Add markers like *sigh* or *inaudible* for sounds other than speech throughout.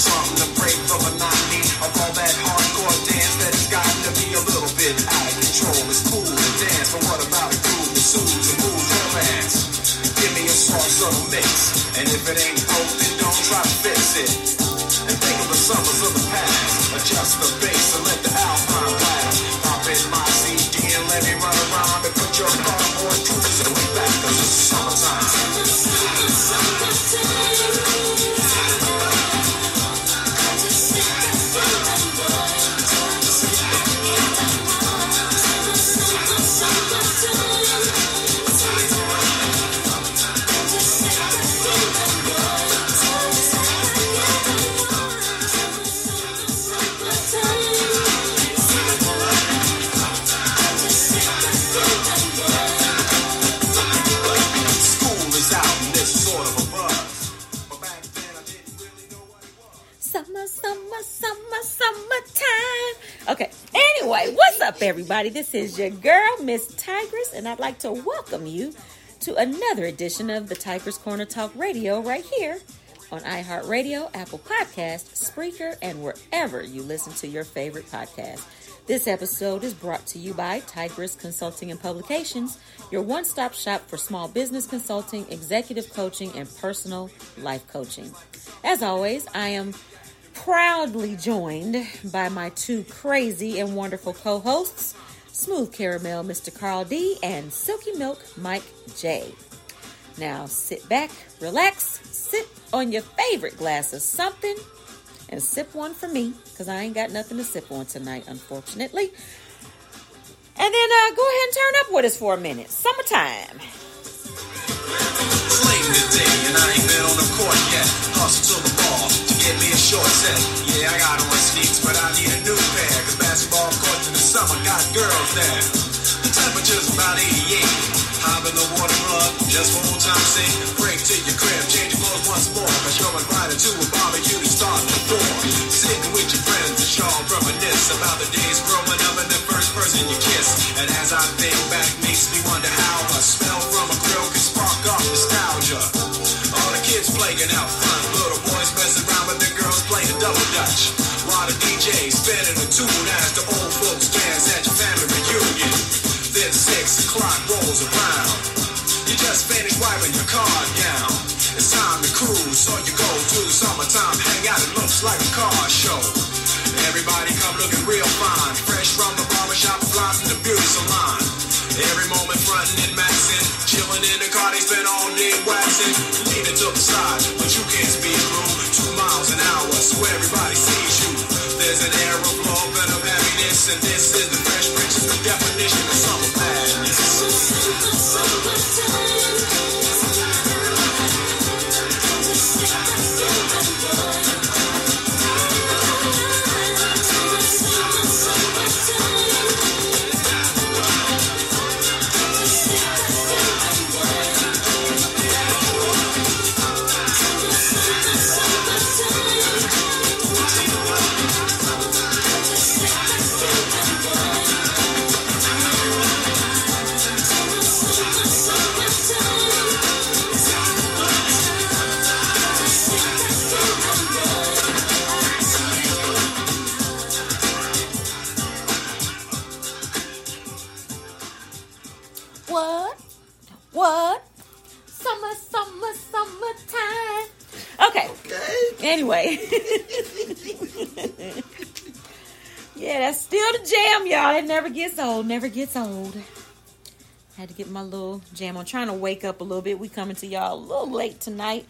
something to break from monotony of all that hardcore dance that's has gotten to be a little bit out of control. It's cool to dance, but what about a groove that soothes and moves your ass? Give me a soft subtle mix, and if it ain't broke, then don't try to fix it. And think of the summer everybody. This is your girl, Miss Tigress, and I'd like to welcome you to another edition of the Tigress Corner Talk Radio right here on iHeartRadio, Apple Podcast, Spreaker, and wherever you listen to your favorite podcast. This episode is brought to you by Tigress Consulting and Publications, your one stop shop for small business consulting, executive coaching, and personal life coaching. As always, I am proudly joined by my two crazy and wonderful co hosts, Smooth Caramel Mr. Carl D and Silky Milk Mike J. Now sit back, relax, sit on your favorite glass of something, and sip one for me, because I ain't got nothing to sip on tonight, unfortunately. And then uh, go ahead and turn up with us for a minute. Summertime. Today, and I ain't been on the court yet. Hustle to the ball to get me a short set. Yeah, I got on sneaks, but I need a new pair. Cause basketball courts in the summer got girls there. The temperature's about 88. Hop in the water plug, just for old time's sake. Break to your crib, change your clothes once more. Cause you're invited to a barbecue to start the door. Sitting with your friends and y'all reminisce about the days growing up and the first person you kiss. And as I think back, makes me wonder how a smell from a grill nostalgia. All the kids playing out front, little boys messing around with the girls playing double dutch. While the DJ spinning a tune as the old folks dance at your family reunion. Then six o'clock rolls around. You just finished wiping your car down. It's time to cruise, so you go to the summertime hangout. It looks like a car show. Everybody come looking real fine. Fresh from the barbershop, flies in the beauty salon. Every moment frontin' and. Chillin' in the car, they spend all day waxing. Leaning to the side, but you can't speed through Two miles an hour, so everybody sees you. There's an air of love and of happiness, and this is the Fresh Prince, the definition It never gets old. Never gets old. Had to get my little jam on. Trying to wake up a little bit. We coming to y'all a little late tonight.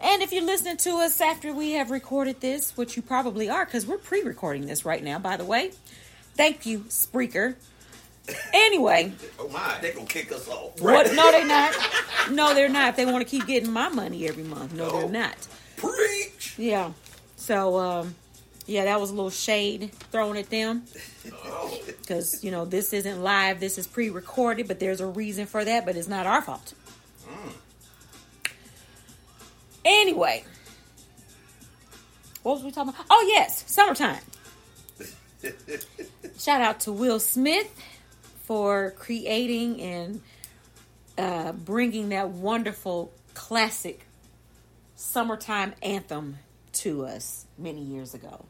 And if you're listening to us after we have recorded this, which you probably are, because we're pre-recording this right now, by the way. Thank you, Spreaker. Anyway, Oh my, they gonna kick us off. what? No, they're not. No, they're not. If they want to keep getting my money every month, no, they're not. Preach. Yeah. So, um, yeah, that was a little shade thrown at them because you know this isn't live. This is pre-recorded, but there's a reason for that. But it's not our fault. Anyway, what was we talking about? Oh yes, summertime. *laughs* Shout out to Will Smith for creating and uh, bringing that wonderful classic summertime anthem to us many years ago.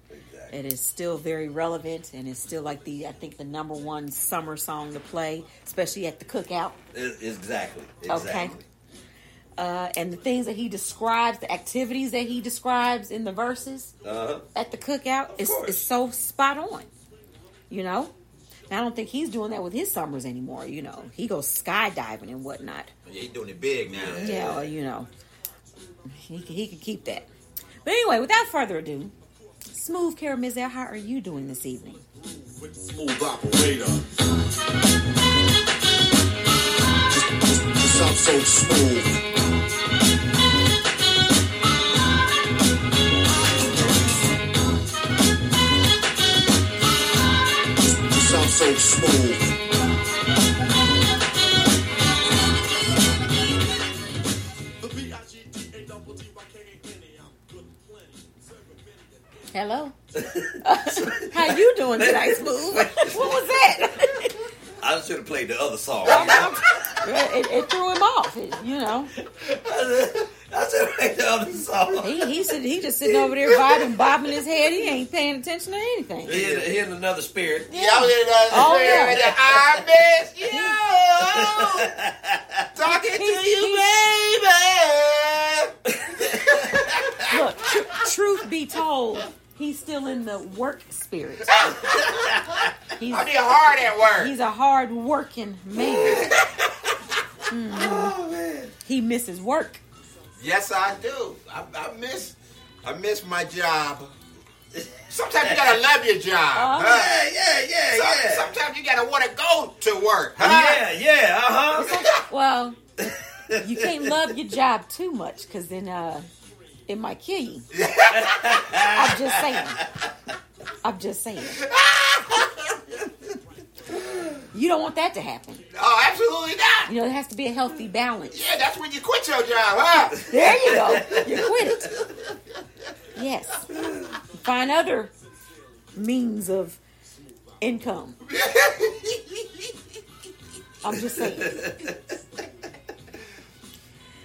It is still very relevant and it's still like the I think the number one summer song to play, especially at the cookout. Exactly. Okay. Uh, and the things that he describes, the activities that he describes in the verses Uh-huh. at the cookout is, is so spot on. You know? And I don't think he's doing that with his summers anymore, you know. He goes skydiving and whatnot. Yeah, he's doing it big now. Yeah, well, you know, he he can keep that. But anyway, without further ado, Smooth Caramel, how are you doing this evening? Smooth operator. So smooth. So smooth. Hello. *laughs* how you doing tonight, *laughs* Smooth? what was that? I should have played the other song. it, it threw him off. You know, *laughs* I should have played the other song. he he said he just sitting over there vibing, bobbing his head. He ain't paying attention to anything. He in, he in another spirit. Yeah, oh yeah. I miss you. Talking to you, baby. Look, tr- truth be told, he's still in the work spirit. *laughs* He's, I need hard at work. he's a hard working man. *laughs* Mhm. Oh man. He misses work. Yes, I do. I, I miss, I miss my job. Sometimes you gotta love your job. Uh-huh. huh? Yeah, yeah, yeah, Some- yeah. Sometimes you gotta want to go to work. Huh? Yeah, yeah, uh huh. Well, you can't love your job too much because then uh, it might kill you. *laughs* I'm just saying. I'm just saying. You don't want that to happen. Oh, absolutely not. You know, it has to be a healthy balance. Yeah, that's when you quit your job, huh? There you go. You quit it. Yes. Find other means of income. *laughs* I'm just saying.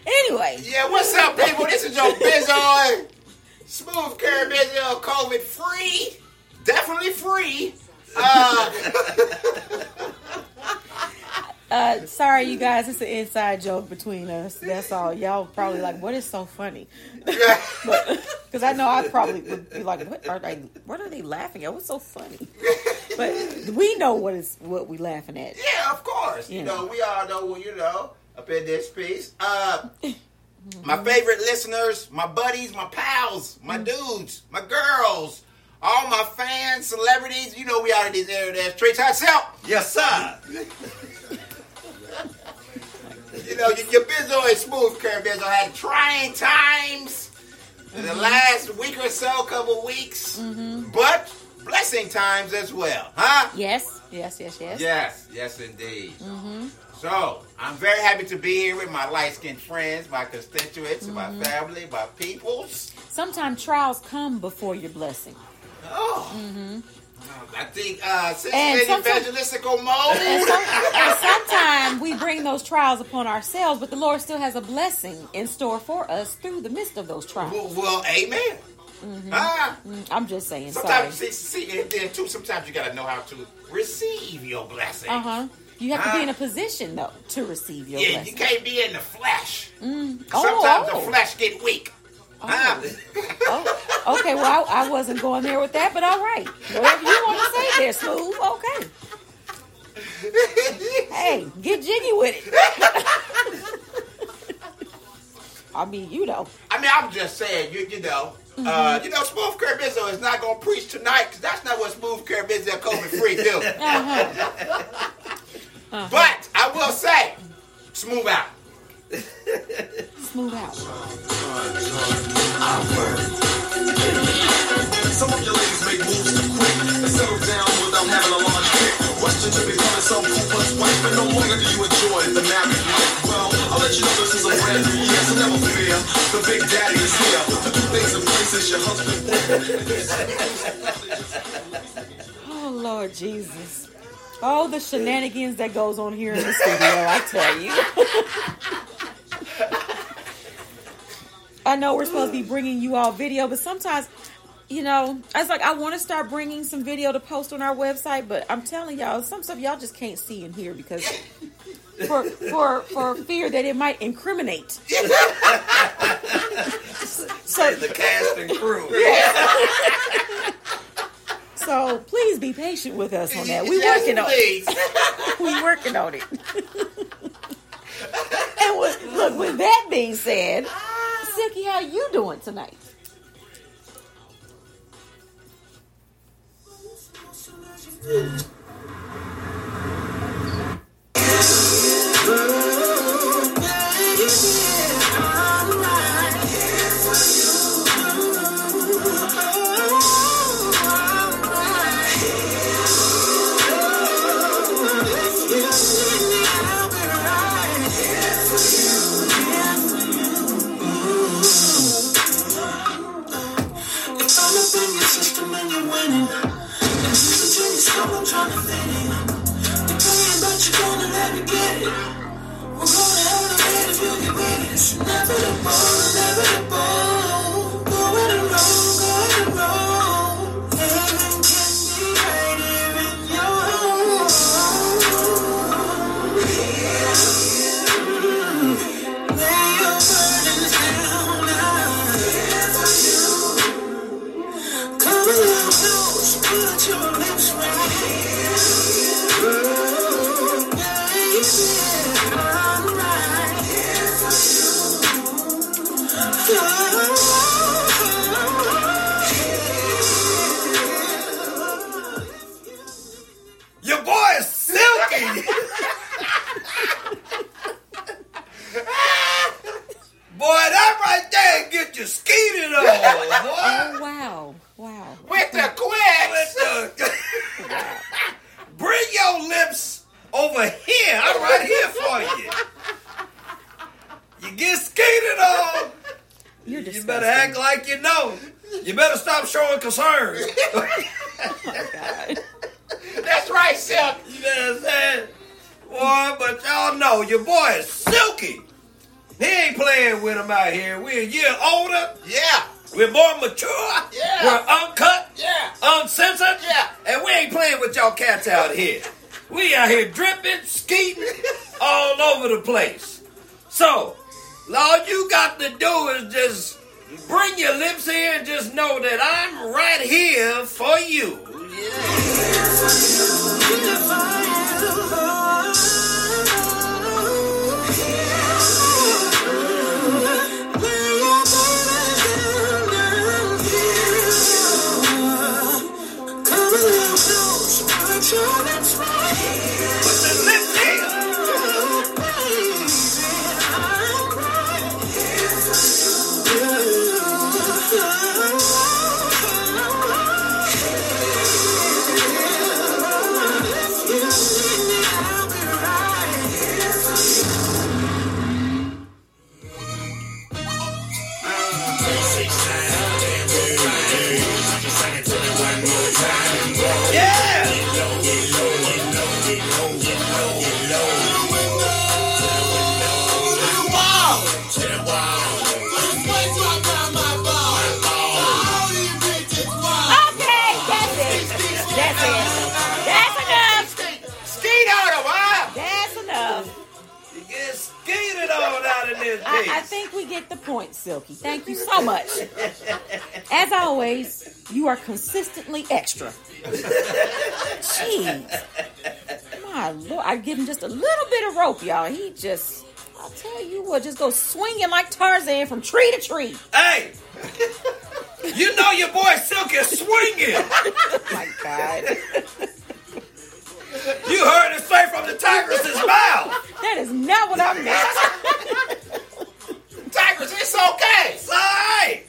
Anyway. Yeah, what's up, people? This is your Bizoid. Smooth Caramel, COVID free. Definitely free. Uh, Uh, sorry, you guys. It's an inside joke between us. That's all. Y'all probably like, what is so funny? Because *laughs* I know I probably would be like, what are they? What are they laughing at? What's so funny? But we know what is what we laughing at. yeah, of course. You Yeah. know, we all know, you know, up in this piece. Uh, my favorite listeners, my buddies, my pals, my mm. dudes, my girls, all my fans, celebrities. You know, we out of these areas. Straight to out. Yes, sir. *laughs* You know, your, your Bizoid Smooth Curve Bizo had trying times in the mm-hmm. last week or so, couple weeks, mm-hmm. but blessing times as well, huh? Yes, yes, yes, yes. Yes, yes, indeed. Mm-hmm. So, I'm very happy to be here with my light skinned friends, my constituents, my family, my peoples. Sometimes trials come before your blessing. Oh. Mm-hmm. I think uh, since And in sometimes- evangelistical And, some, and sometimes we bring those trials upon ourselves, but the Lord still has a blessing in store for us through the midst of those trials. well, well, amen. Huh? Mm, I'm just saying, sorry. Sometimes, see, see, and then too, sometimes you got to know how to receive your blessing. Uh huh. You have to be in a position though to receive your Yeah, blessing. you can't be in the flesh. Mm. Sometimes Oh, the flesh get weak. Huh? Oh, okay. Well, I, I wasn't going there with that, but all right. Whatever you want to say there, smooth. Okay. Hey, get jiggy with it. *laughs* I mean, you know. I mean, I'm just saying, you, you know, uh, you know, Smooth Curb Bizzo is not gonna preach tonight because that's not what Smooth Curb Bizzo COVID free do. *laughs* Uh-huh. But I will say, smooth out. *laughs* Smooth out. Some of your ladies make moves too quick and settle down without having a large kick. Question to becoming some cool wife, and no longer do you enjoy the married life. Well, I'll let you know this is a brand new year, so never fear. The big daddy is here. The two things in place is your husband. *laughs* Oh Lord Jesus. All the shenanigans that goes on here in the studio, I tell you. I know we're supposed to be bringing you all video, but sometimes, you know, I was like, I want to start bringing some video to post on our website, but I'm telling y'all, some stuff y'all just can't see and hear because for for for fear that it might incriminate. *laughs* so the cast and crew. *laughs* So please be patient with us on that. We Yes, working on it. *laughs* we working on it. and with, look, with that being said, Silky, how you doing tonight? It's it. It's inevitable, stop showing concern. *laughs* *laughs* That's right, Silk. You know what I'm saying? Boy, but y'all know your boy is silky. He ain't playing with him out here. We're a year older. Yeah. We're more mature. Yeah. We're uncut. Yeah. Uncensored. Yeah. And we ain't playing with y'all cats out here. We out here dripping, skeeting *laughs* all over the place. So, all you got to do is just bring your lips here and just know that I'm right here for you. Put get the point, Silky. Thank you so much. As always, you are consistently extra. Jeez. My lord, I give him just a little bit of rope, y'all. He just, I'll tell you what, just go swinging like Tarzan from tree to tree. Hey, you know your boy Silk is swinging. my God. You heard it straight from the tigress's mouth. That is not what I meant. *laughs* Tigers, it's okay. It's all right.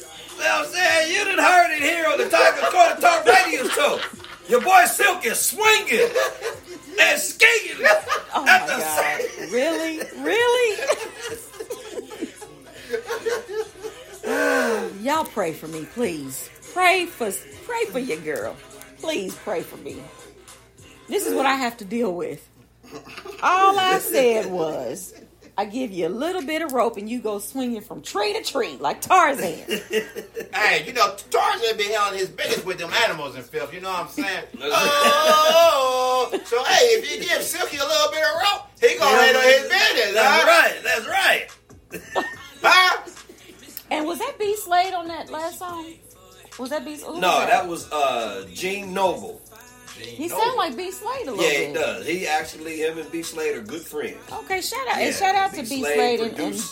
You know what I'm saying? You done heard it here on the Tiger Corner Talk Radio Show. Your boy Silk is swinging and skating Oh at my the God. same Really? Really? *sighs* Y'all pray for me, please. Pray for pray for your girl. Please pray for me. This is what I have to deal with. All I said was, I give you a little bit of rope and you go swinging from tree to tree like Tarzan. *laughs* Hey, you know, Tarzan be handling his business with them animals and filth. You know what I'm saying? *laughs* oh, so hey, if you give Silky a little bit of rope, he gonna handle his business. That's huh? right. That's right. Huh? *laughs* And was that B Slade on that last song? Was that B? who was No, that was uh Gene Noble. He sounded like B Slade a little Yeah, bit. he does. He actually, him and B Slade are good friends. Okay, shout out Yeah, and shout out B. to B Slade Slade and, and,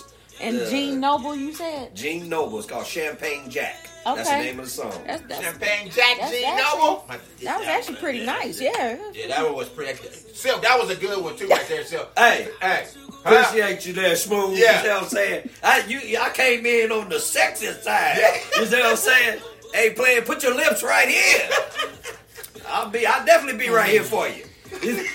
and uh, Gene Noble. You said Gene Noble. It's called Champagne Jack. Okay. That's the name of the song. that's, that's, Champagne Jack That's G actually- Noble. that was actually pretty nice. Yeah. Yeah, that one was pretty. Silk, that was a good one too, right there, Silk. Hey, Hey, huh? appreciate you there, Smooth. Yeah. You know what I'm saying? I, you, I came in on the sexy side. Yeah. You know what I'm saying? Hey, player, put your lips right here. *laughs* I'll be, I'll definitely be right here for you. *laughs*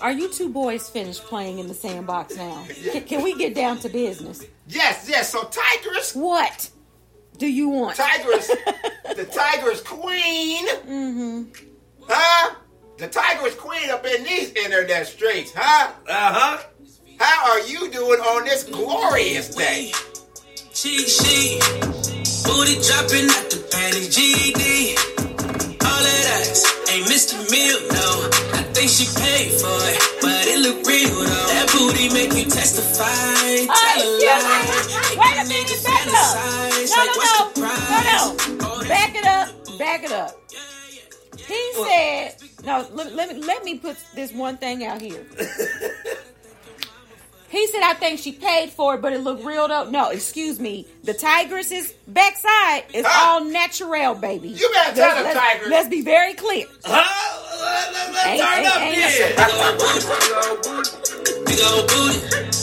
Are you two boys finished playing in the sandbox now? Can, can we get down to business? Yes, yes. So Tigress, What do you want? Tigress, *laughs* the Tigress Queen. Mm-hmm. Huh? The Tigress Queen up in these internet streets, huh? Uh huh. How are you doing on this glorious day? She, she, booty dropping at the panty GD. All that ass ain't Mr. No. I think she paid for it, but it look real though. That booty make you testify. Tell a lie. Wait a minute. Back up. No, Like, no, no. No, no. Back it up. Back it up. He said, no, let, let me let me put this one thing out here. *laughs* He said, I think she paid for it, but it looked real though. No, excuse me. The tigress's backside is Huh? all natural, baby. You better tell the let's, tigress. Let's be very clear. Huh? Let, let, let's Ain't- turn ain't- up ain't- here. Big old booty,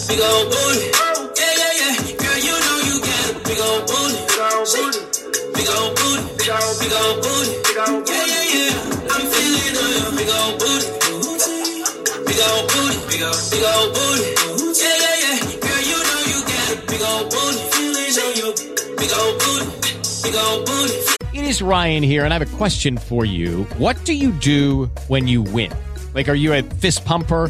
big old booty. Yeah, yeah, yeah. Girl, you know you got a big old booty. Big old booty, big old, booty. big old booty. Yeah, yeah, yeah. I'm feeling on your big old booty. Big old booty, big old, big old booty. Yeah, yeah, yeah. Girl, you know you got a big old booty. On your big old booty, big old booty. It is Ryan here, and I have a question for you. What do you do when you win? Like, are you a fist pumper?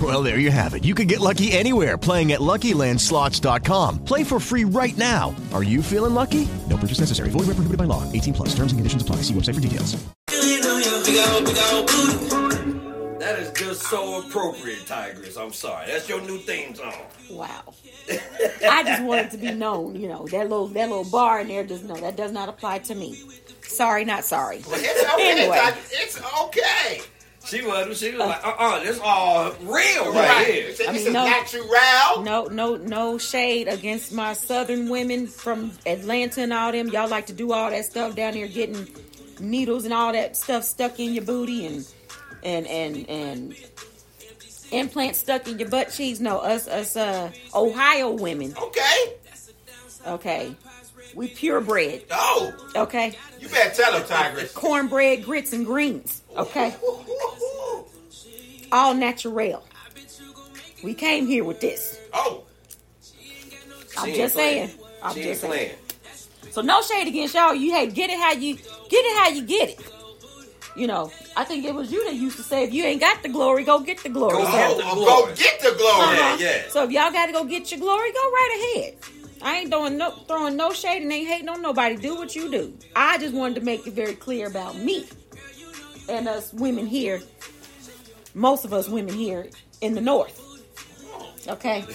Well, there you have it. You can get lucky anywhere playing at LuckyLandSlots.com. Play for free right now. Are you feeling lucky? No purchase necessary. Void where prohibited by law. 18 plus. Terms and conditions apply. See website for details. Feeling on your big old, big old booty. That is just so appropriate, Tigress. I'm sorry. That's your new theme song. Wow. I just want it to be known, you know, that little that little bar in there does no, that does not apply to me. Sorry, not sorry. It's okay. Anyway. Tigress. It's okay. She was, she was like, uh uh this all real right, Right. here. It's, it's I mean, no- natural. No, no, no shade against my southern women from Atlanta and all them. Y'all like to do all that stuff down here, getting needles and all that stuff stuck in your booty and and and and Implants stuck in your butt cheeks? No, us us uh Ohio women. Okay. Okay. We purebred. Oh. Okay. You better tell them, Tigress. Cornbread, grits, and greens. Okay. All natural. We came here with this. Oh. I'm just playing. saying. I'm She just saying. So no shade against y'all. You hey, get it how you get it how you get it. You know, I think it was you that used to say, if you ain't got the glory, go get the glory. Go So- get the glory. go get the glory. Uh-huh. Yeah, yeah. So if y'all got to go get your glory, go right ahead. I ain't throwing no throwing no shade and ain't hating on nobody. Do what you do. I just wanted to make it very clear about me and us women here. Most of us women here in the north. Okay. *laughs*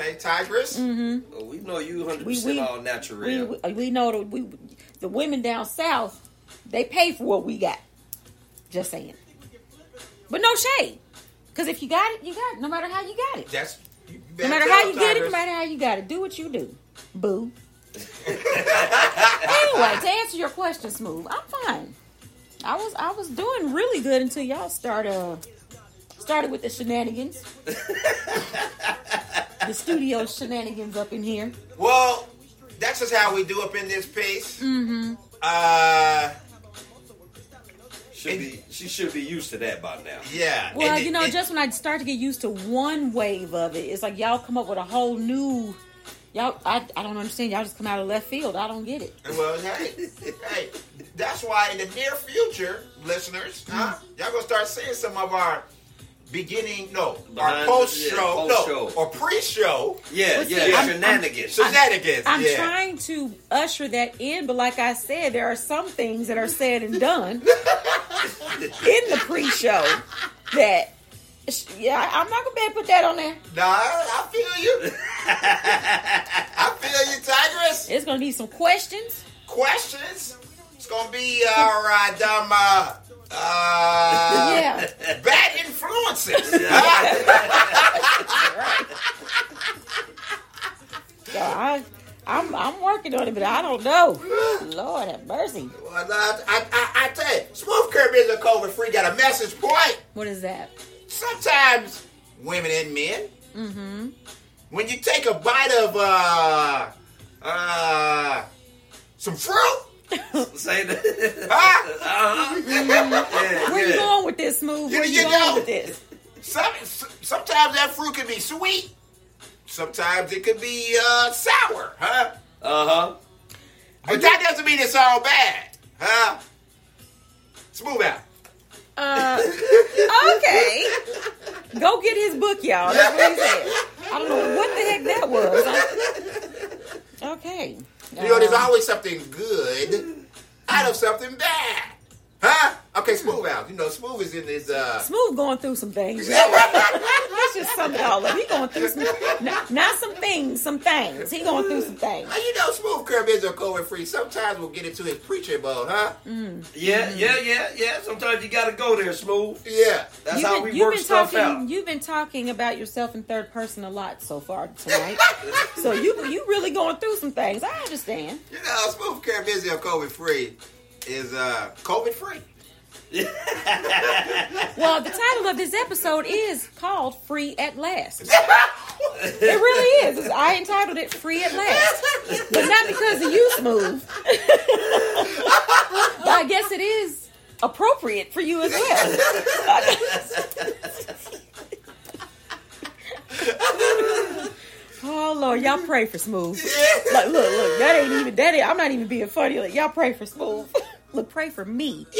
Okay, Tigress. Mm-hmm. Oh, we know you 100% We- we- all natural. We, we we know the we the women down south they pay for what we got. Just saying. But no shade, because if you got it, you got it. No matter how you got it. That's No matter how you get it, no matter how you got it, do what you do. Boo. *laughs* anyway, to answer your question, Smooth, I'm fine. I was I was doing really good until y'all started uh, started with the shenanigans. *laughs* the studio shenanigans up in here. Well, that's just how we do up in this piece. Mm-hmm. Uh, Should be, she should be used to that by now. yeah. Well, And you it- know, it- just when I start to get used to one wave of it, it's like y'all come up with a whole new. Y'all, I, I don't understand. Y'all just come out of left field. I don't get it. Well, hey, hey, that's why in the near future, listeners, huh, Mm. y'all gonna start seeing some of our beginning, no, Behind- our post yeah, show, post-show. no, or pre-show. Yeah, But see, yeah, I'm- shenanigans. Shenanigans. I'm yeah. trying to usher that in, but like I said, there are some things that are said and done *laughs* in the pre-show that, yeah, I'm not gonna be able to put that on there. Nah, I feel you. *laughs* I feel you, Tigress. It's gonna be some questions. Questions. It's gonna be all right. Um, uh, uh, Yeah. bad influences. *laughs* So I, I'm, I'm working on it, but I don't know. Lord have mercy. Well, I, I, I, I tell you, Smooth Curb is a COVID free. Got a message point. What is that? Sometimes women and men, Mm-hmm. when you take a bite of uh, uh, some fruit, *laughs* Say that. huh? Uh-huh. Where you going with this, Smooth? Where You- you, you going know. with this? Some, sometimes that fruit can be sweet. Sometimes it could be uh, sour, huh? Uh huh. But that doesn't mean it's all bad, huh? Smooth out. Uh, okay. Go get his book, y'all. That's what he said. I don't know what the heck that was. I- okay. You know, there's Um, always something good out of something bad, huh? Okay, Smooth out. You know, Smooth is in his uh. Smooth going through some things. *laughs* *laughs* Let's just sum it all up. He going through some, not, not some things, some things. He going through some things. You know, Smooth Curb is a COVID free. Sometimes we'll get into his preaching mode, huh? Mm. Yeah, yeah, yeah, yeah. Sometimes you gotta go there, smooth. Yeah. That's You've how been, we work been stuff talking, out. You've been talking about yourself in third person a lot so far tonight. *laughs* so you you really going through some things. I understand. You know, Smooth Curb is a COVID free. Is uh COVID free. Well, the title of this episode is called "Free at Last." *laughs* It really is. It's- I entitled it "Free at Last," but not because of you, Smooth. I guess it is appropriate for you as well. *laughs* oh Lord, y'all pray for Smooth. Like, look, look, that ain't even that. Ain't, I'm not even being funny. Like, y'all pray for Smooth. Look, pray for me. *laughs*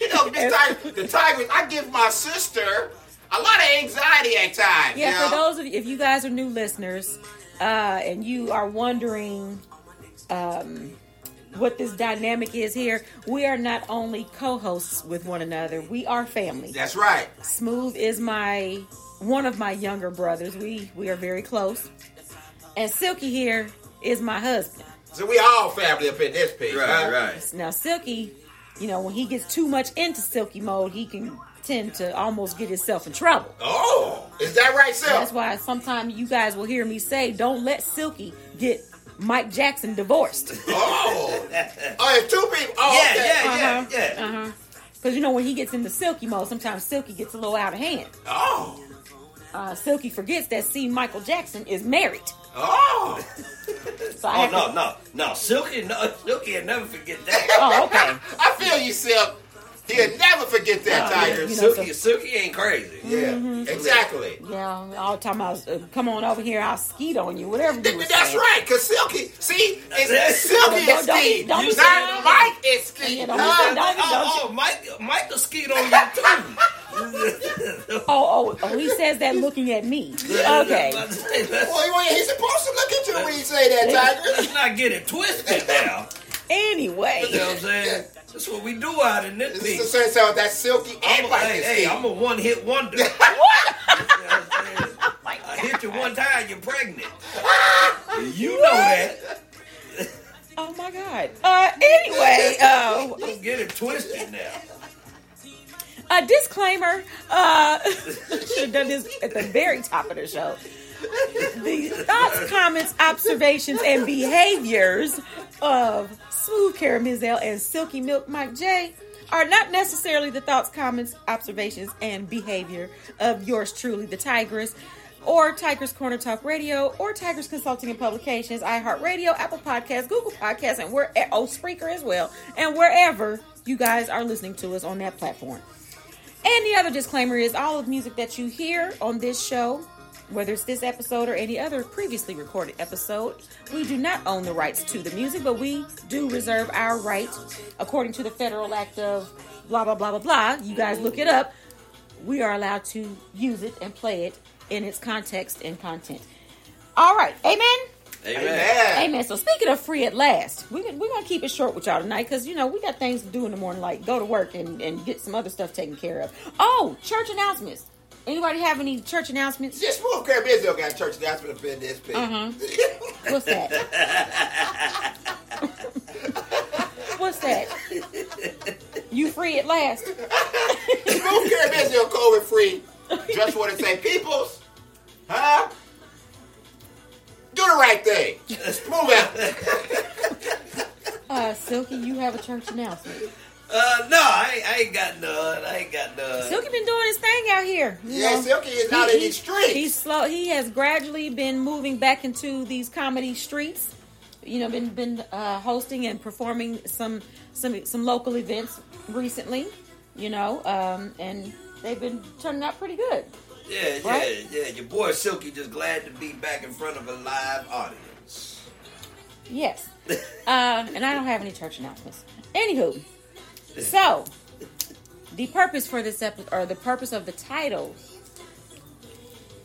You know, tiger, the Tigers. I give my sister a lot of anxiety at times. Yeah, you know? for those of you, if you guys are new listeners, uh, and you are wondering um, what this dynamic is here, we are not only co-hosts with one another, we are family. That's right. Smooth is my one of my younger brothers. We we are very close, and Silky here is my husband. So we all family up in this piece. Right, huh? right. Now, Silky, you know, when he gets too much into Silky mode, he can tend to almost get himself in trouble. Oh, is that right, Sil? That's why sometimes you guys will hear me say, "Don't let Silky get Mike Jackson divorced." Oh, oh, there's two people. Oh, Yeah, okay. yeah, yeah, Uh-huh. yeah. Uh-huh. Because you know when he gets into Silky mode, sometimes Silky gets a little out of hand. Oh. Uh, Silky forgets that C. Michael Jackson is married. Oh. So I oh no, to- no, no. Silky, no, Silky will never forget that. Oh, okay. *laughs* I feel you, Silk. He'll never forget that, Tiger. you know, Silky, so- Silky ain't crazy. Yeah, Mhm. exactly. Yeah, all the time I was, uh, come on over here, I'll skeet on you, whatever you That's saying. right, because Silky, see, it's Silky Don't- is don't- Skeet. don't Not saying- Mike is Skeet. Yeah, don't huh? don't don't Oh, oh, Mike, Mike will skeet on you too. *laughs* Oh, oh, oh, he says that looking at me. Okay. Well, he's supposed to look at you when he say that, Tiger. *laughs* Let's not get it twisted now. Anyway. You know what I'm saying? That's what we do out in this So, piece. so, so that's Silky I'm a, Mike hey, hey, I'm a one hit wonder. *laughs* You know what I'm saying? *laughs* I hit you one time, you're pregnant. *laughs* You know that. Oh my God. Uh, anyway, uh, Don't get it twisted now. a disclaimer. Uh, should have done this at the very top of the show. The thoughts, comments, observations, and behaviors of Smooth Caramel and Silky Milk Mike J are not necessarily the thoughts, comments, observations, and behavior of yours truly, the Tigress, or Tigress Corner Talk Radio, or Tigress Consulting and Publications, iHeartRadio, Apple Podcasts, Google Podcasts, and we're at oh Spreaker as well, and wherever you guys are listening to us on that platform. And the other disclaimer is all of music that you hear on this show, whether it's this episode or any other previously recorded episode, we do not own the rights to the music, but we do reserve our right, according to the Federal Act of blah, blah, blah, blah, blah. You guys look it up. We are allowed to use it and play it in its context and content. All right. Amen. Amen. Amen. So speaking of free at last, we, we're going to keep it short with y'all tonight because, you know, we got things to do in the morning, like go to work and, and get some other stuff taken care of. Oh, church announcements. Anybody have any church announcements? Yes, Smooth Caramel got a church announcement up in this piece. Uh-huh. What's that? *laughs* What's that? You free at last. move Smooth Caramel COVID free. Just want to say, peoples, huh? Do the right thing. Let's Move out. Uh, Silky, you have a church announcement. Uh, no, I, ain't- I ain't got none. I ain't got none. Silky been doing his thing out here. Yeah, know. Silky is out in these streets. He's slow. He has gradually been moving back into these comedy streets. You know, been been uh, hosting and performing some some some local events recently. You know, um, and they've been turning out pretty good. Yeah, yeah, Right? yeah. Your boy Silky just glad to be back in front of a live audience. Yes. uh, *laughs* and I don't have any church announcements. Anywho, so the purpose for this episode, or the purpose of the title,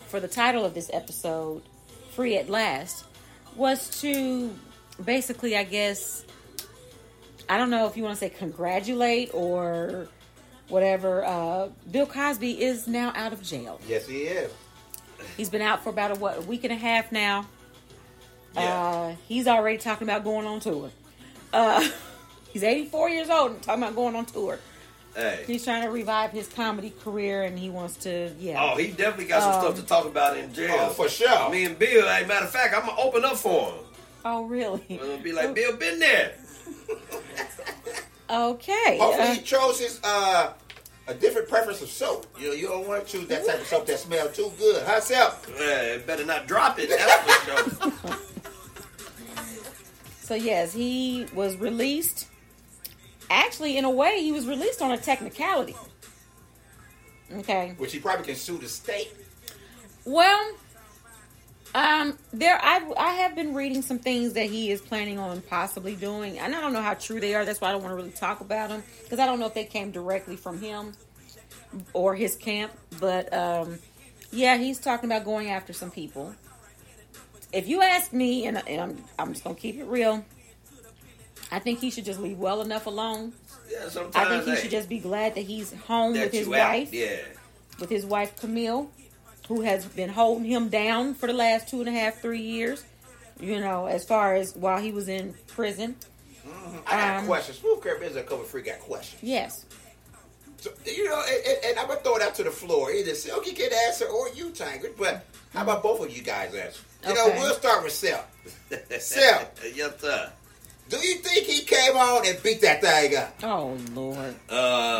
for the title of this episode, Free at Last, was to basically, I guess, I don't know if you want to say congratulate or whatever. Uh, Bill Cosby is now out of jail. Yes, he is. He's been out for about a what a week and a half now. Uh, he's already talking about going on tour. Uh, *laughs* he's 84 years old and talking about going on tour. Hey. He's trying to revive his comedy career and he wants to, yeah. Oh, he definitely got some Um, stuff to talk about in jail. Oh, for sure. Me and Bill, hey, matter of fact, I'm gonna open up for him. Oh, really? I'm gonna be like, Bill, been there. *laughs* Okay. Hopefully, uh, he chose his uh, a different preference of soap. You know, you don't want to choose that type of soap that smells too good. Huh, Self? Yeah, better not drop it. That's for *laughs* sure. so, yes, he was released. Actually, in a way, he was released on a technicality. Okay. Which he probably can sue the state. Well, um, there I I have been reading some things that he is planning on possibly doing, and I don't know how true they are. That's why I don't want to really talk about them because I don't know if they came directly from him or his camp. But um, yeah, he's talking about going after some people. If you ask me, and, and I'm I'm just gonna keep it real. I think he should just leave well enough alone. Yeah, sometimes I think he hey, should just be glad that he's home that with his you out. wife Yeah. with his wife Camille, who has been holding him down for the last two and a half, three years. You know, as far as while he was in prison. I got Um, questions. Smooth Caramel and COVID free got questions. Yes. So, you know, and, and- and I'm gonna throw it out to the floor. Either Silky can answer or you, Tiger. But how about both of you guys answer? You know, we'll start with Sel. *laughs* Sel, *laughs* yes, sir. Do you think he came on and beat that thing up? Oh Lord. Uh,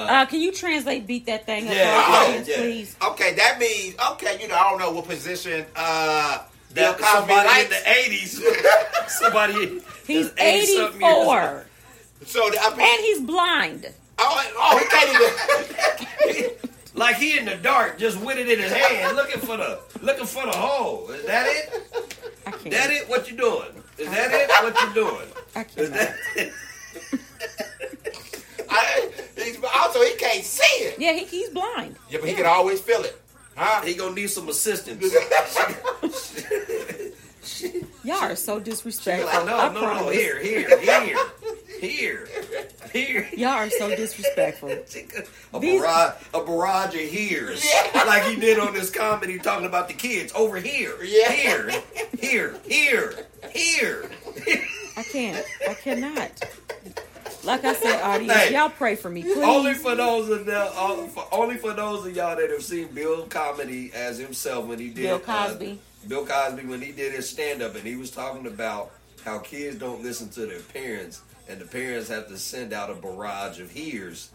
Uh, can you translate beat that thing up Yeah, for yeah, audience, yeah. please? Okay, that means okay. You know, I don't know what position. Uh, Bill that Cosby somebody in the eighties, *laughs* somebody He's 80-something years 84. So I mean, and he's blind. Oh, oh, he can't even. *laughs* *laughs* Like he in the dark, just with it in his hand, looking for the looking for the hole. Is that it? I. That it? What you doing? Is that it? What you doing? I Is can't. that it? *laughs* I, he's, also, he can't see it. Yeah, he, he's blind. Yeah, but he can always feel it. Huh? He gonna need some assistance. *laughs* *laughs* Y'all are so disrespectful. no, I no, no. Here, here, here, here, here. Y'all are so disrespectful. *laughs* A These- barrage, a barrage of hears, like he did on this comedy talking about the kids over here, Yeah. here, here, here, here. I can't. I cannot. Like I said, audience, Hey, y'all pray for me, please. Only for those of the, uh, for, only for those of y'all that have seen Bill comedy as himself when he did Bill uh, Cosby. Bill Cosby when he did his stand up and he was talking about how kids don't listen to their parents and the parents have to send out a barrage of hears.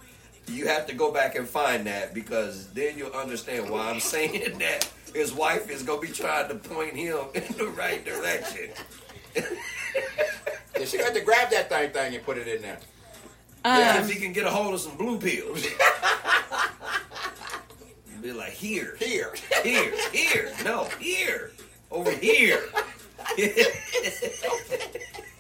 You have to go back and find that because then you'll understand why I'm *laughs* saying that his wife is gonna be trying to point him *laughs* in the right direction. Yeah, she got to grab that thing thing and put it in there. Um, yeah, if he can get a hold of some blue pills. *laughs* Be like, here, Here. here, here, no, here, over here. *laughs*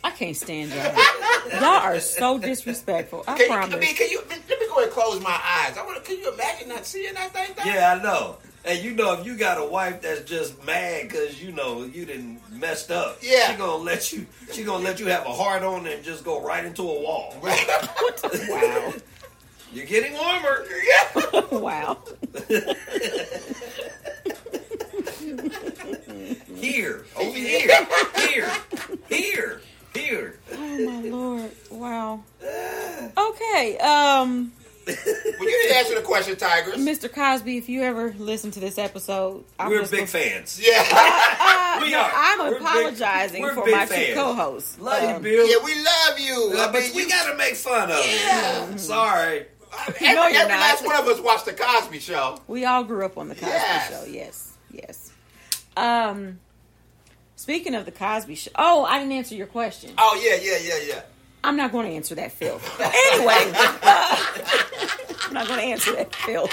I can't stand y'all. Y'all are so disrespectful. I Can you, I mean, can you? Let me go ahead and close my eyes. I want to. Can you imagine not seeing that thing? thing? Yeah, I know. And you know, if you got a wife that's just mad because you know you didn't messed up, Yeah. she gonna let you. She gonna let you have a hard on and just go right into a wall. *laughs* wow. You're getting warmer. *laughs* wow. Here, over here, here, here, here. Oh my lord. Wow. *sighs* Okay. Um Well, you didn't answer the question, Tigers. Mr. Cosby, if you ever listen to this episode, I'm We're just big gonna- fans. Yeah. *laughs* Uh, We no, are. I'm We're apologizing we're for big my two fans. co-hosts. Love Um, you, Bill. Yeah, we love you. Uh, but mean, we you- gotta make fun of Yeah. it. Sorry. Every, No, you're every last one of us watched the Cosby Show. We all grew up on the Cosby Yes. Show. Yes, yes. Um, speaking of the Cosby Show, oh, I didn't answer your question. Oh yeah, yeah, yeah, yeah. I'm not going to answer that Phil. anyway, uh, *laughs* I'm not going to answer that Phil.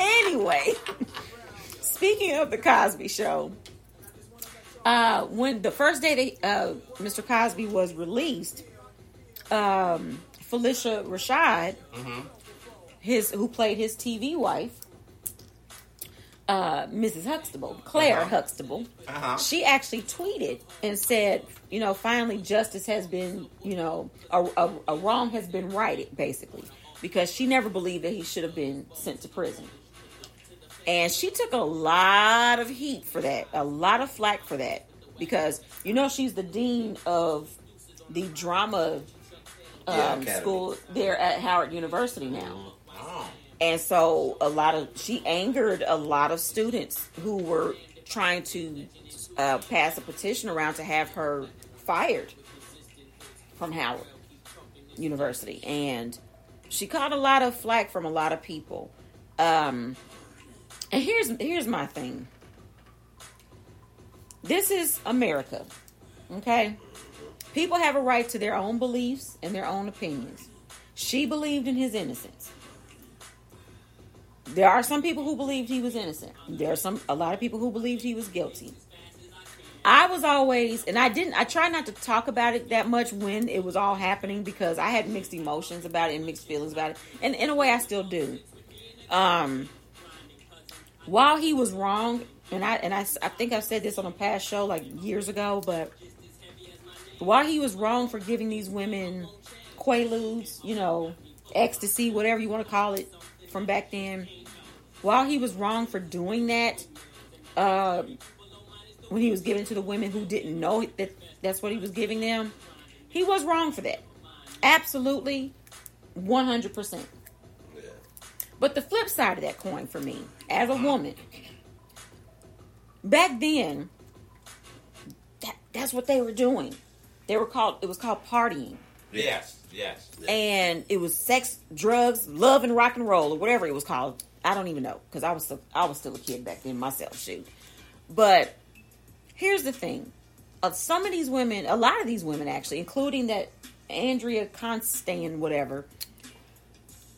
*laughs* anyway, speaking of the Cosby Show, uh, when the first day that uh, Mr. Cosby was released, um, Phylicia Rashad, his who played his TV wife, uh, Mrs. Huxtable, Claire Uh-huh. Huxtable, Uh-huh. she actually tweeted and said, you know, finally justice has been, you know, a, a, a wrong has been righted, basically, because she never believed that he should have been sent to prison. And she took a lot of heat for that, a lot of flack for that, because, you know, she's the dean of the drama um, Academy. school there at Howard University now. Oh. And so a lot of she angered a lot of students who were trying to uh, pass a petition around to have her fired from Howard University, and she caught a lot of flack from a lot of people. Um, and here's here's my thing. This is America, okay? People have a right to their own beliefs and their own opinions. She believed in his innocence. There are some people who believed he was innocent. There are some a lot of people who believed he was guilty. I was always and I didn't I try not to talk about it that much when it was all happening because I had mixed emotions about it and mixed feelings about it. And in a way I still do. Um while he was wrong and I and I, I think I've said this on a past show like years ago, but while he was wrong for giving these women quaaludes, you know, ecstasy, whatever you want to call it, from back then, while he was wrong for doing that, uh, when he was giving to the women who didn't know that that's what he was giving them, he was wrong for that. Absolutely, one hundred percent. But the flip side of that coin for me, as a woman, back then, that, that's what they were doing. They were called. It was called partying, Yes, yes. and it was sex, drugs, love, and rock and roll, or whatever it was called. I don't even know because I was still, I was still a kid back then myself. Shoot, but here's the thing: of some of these women, a lot of these women actually, including that Andrea Constand, whatever,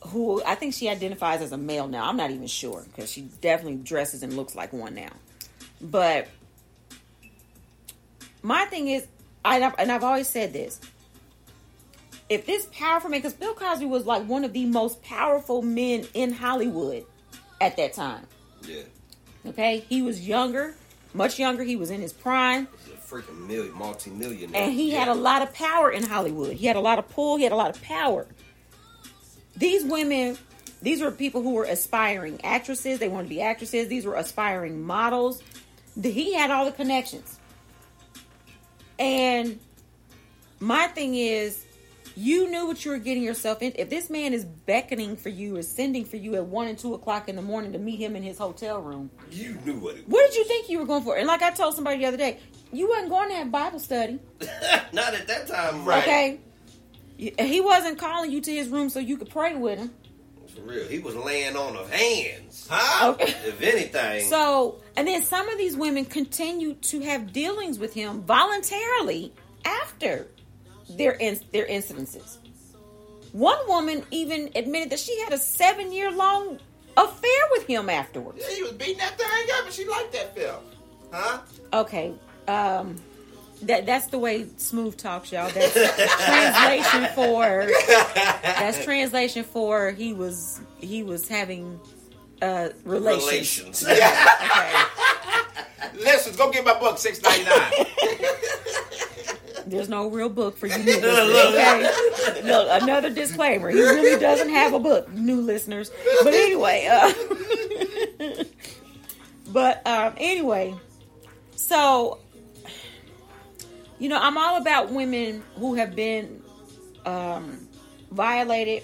who I think she identifies as a male now. I'm not even sure because she definitely dresses and looks like one now. But my thing is, I, and I've always said this: if this powerful man, because Bill Cosby was like one of the most powerful men in Hollywood at that time. Yeah. Okay, he was younger, much younger. He was in his prime. He's a freaking million, multi-millionaire. And he had a lot of power in Hollywood. He had a lot of pull. He had a lot of power. These women, these were people who were aspiring actresses. They wanted to be actresses. These were aspiring models. He had all the connections. And my thing is, you knew what you were getting yourself in. If this man is beckoning for you, is sending for you at one and two o'clock in the morning to meet him in his hotel room, You knew what it what did you think you were going for? And like I told somebody the other day, you wasn't going to have Bible study. *laughs* Not at that time, right? Okay. He wasn't calling you to his room so you could pray with him. For real, he was laying on of hands. Huh? Okay. If anything. So, and then some of these women continue to have dealings with him voluntarily after their in, their incidences. One woman even admitted that she had a seven year long affair with him afterwards. Yeah, he was beating that thing up, and she liked that film. Huh? Okay, um, that that's the way smooth talks, y'all. That's translation for *laughs* that's translation for he was he was having uh relations. Relations. *laughs* Listen, go get my book, six ninety nine. There's no real book for you new *laughs* listeners. Okay? Look, another disclaimer. He really doesn't have a book, new listeners. But anyway, uh, *laughs* but um, anyway, so you know, I'm all about women who have been um, violated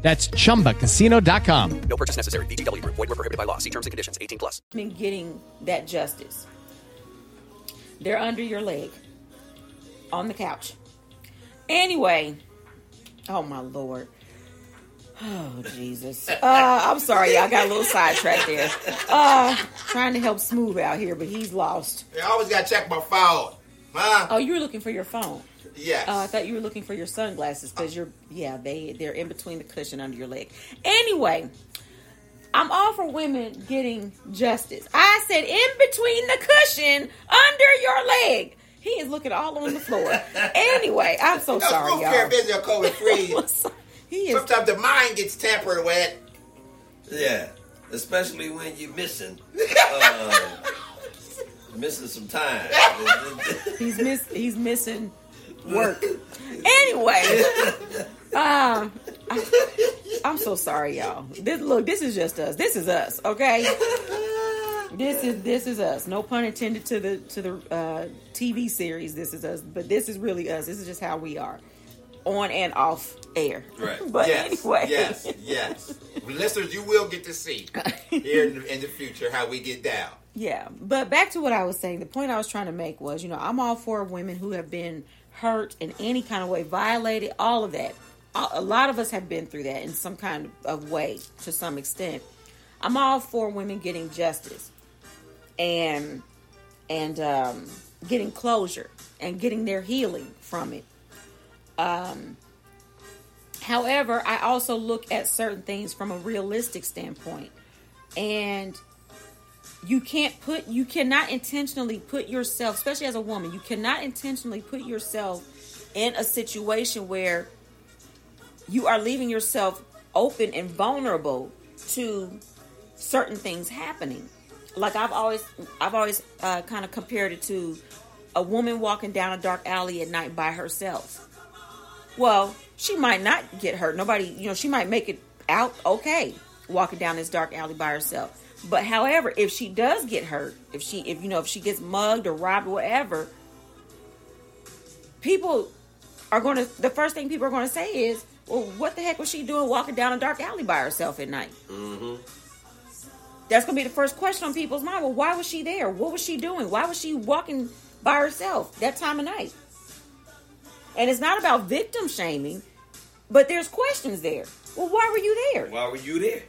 That's chumbacasino.com. No purchase necessary. VGW Group. Void were prohibited by law. See terms and conditions. 18 plus. been getting that justice. They're under your leg on the couch. Anyway, oh my lord. Oh Jesus. Uh, I'm sorry, y'all got a little sidetracked there. Uh, trying to help Smooth out here, but he's lost. I always got to check my phone. Huh? Oh, you were looking for your phone. Yes. Uh, I thought you were looking for your sunglasses because you're yeah they they're in between the cushion under your leg. Anyway, I'm all for women getting justice. I said in between the cushion under your leg. He is looking all on the floor. *laughs* anyway, I'm so That's sorry, root care y'all. business, COVID free. *laughs* He is Sometimes the mind gets tampered with. Yeah, especially when you're missing, *laughs* uh, missing some time. he's miss he's missing work. *laughs* Anyway, um, I, I'm so sorry, y'all. This look, this is just us. This is us, okay? This is this is us. No pun intended to the to the uh, TV series. This is us, but this is really us. This is just how we are, on and off air. Right. *laughs* But yes, anyway, Yes, yes. Listeners, you will get to see here in the, in the future how we get down. Yeah, but back to what I was saying. The point I was trying to make was, you know, I'm all for women who have been hurt in any kind of way, violated, all of that. A lot of us have been through that in some kind of way to some extent. I'm all for women getting justice and and um, getting closure and getting their healing from it. Um, however, I also look at certain things from a realistic standpoint, and you can't put you cannot intentionally put yourself especially as a woman you cannot intentionally put yourself in a situation where you are leaving yourself open and vulnerable to certain things happening like i've always i've always uh, kind of compared it to a woman walking down a dark alley at night by herself Well, she might not get hurt. Nobody, you know, she might make it out okay walking down this dark alley by herself. But however, if she does get hurt, if she, if you know, if she gets mugged or robbed or whatever, people are going to. The first thing people are going to say is, "Well, what the heck was she doing walking down a dark alley by herself at night?" Mm-hmm. That's going to be the first question on people's mind. Well, why was she there? What was she doing? Why was she walking by herself that time of night? And it's not about victim shaming, but there's questions there. Well, why were you there? Why were you there?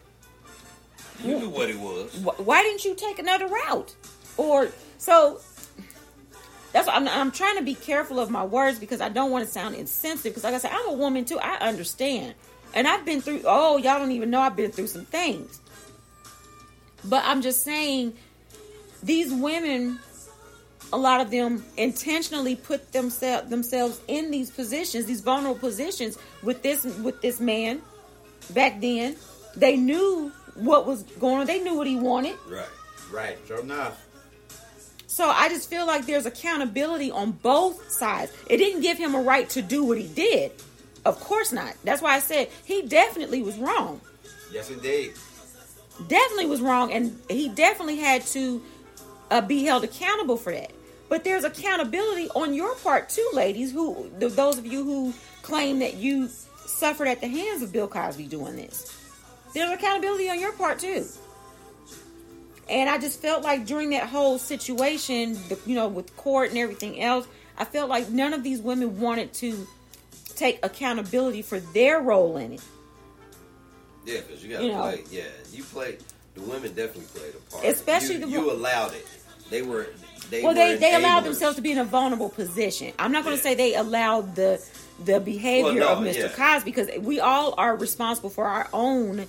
You knew what it was. Why didn't you take another route? Or so that's I'm, I'm trying to be careful of my words because I don't want to sound insensitive. Because like I said, I'm a woman too. I understand, and I've been through. Oh, y'all don't even know I've been through some things. But I'm just saying, these women, a lot of them intentionally put themselves themselves in these positions, these vulnerable positions with this with this man. Back then, they knew what was going on. They knew what he wanted. Right. Right. Sure enough. So I just feel like there's accountability on both sides. It didn't give him a right to do what he did. Of course not. That's why I said he definitely was wrong. Yes, indeed. Definitely was wrong, and he definitely had to uh, be held accountable for that. But there's accountability on your part too, ladies. Who th- those of you who claim that you suffered at the hands of Bill Cosby doing this. There's accountability on your part too. And I just felt like during that whole situation, the, you know, with court and everything else, I felt like none of these women wanted to take accountability for their role in it. Yeah, because you got to You know. play. Yeah, you play. The women definitely played a part. Especially you, the you allowed it. They were. They well, were they they allowed themselves to be in a vulnerable position. I'm not going to say they allowed the the behavior Well, of Mr. yeah. Cosby because we all are responsible for our own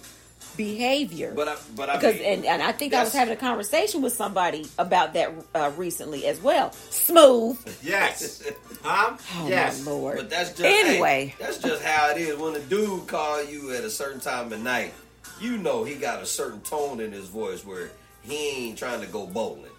behavior. But I, but I because mean, and, and I think I was having a conversation with somebody about that uh, recently as well. Smooth. *laughs* Yes. *laughs* Huh? Oh yes. my lord. But that's just Anyway. hey, that's just how it is. When a dude call you at a certain time of night, you know he got a certain tone in his voice where he ain't trying to go bowling.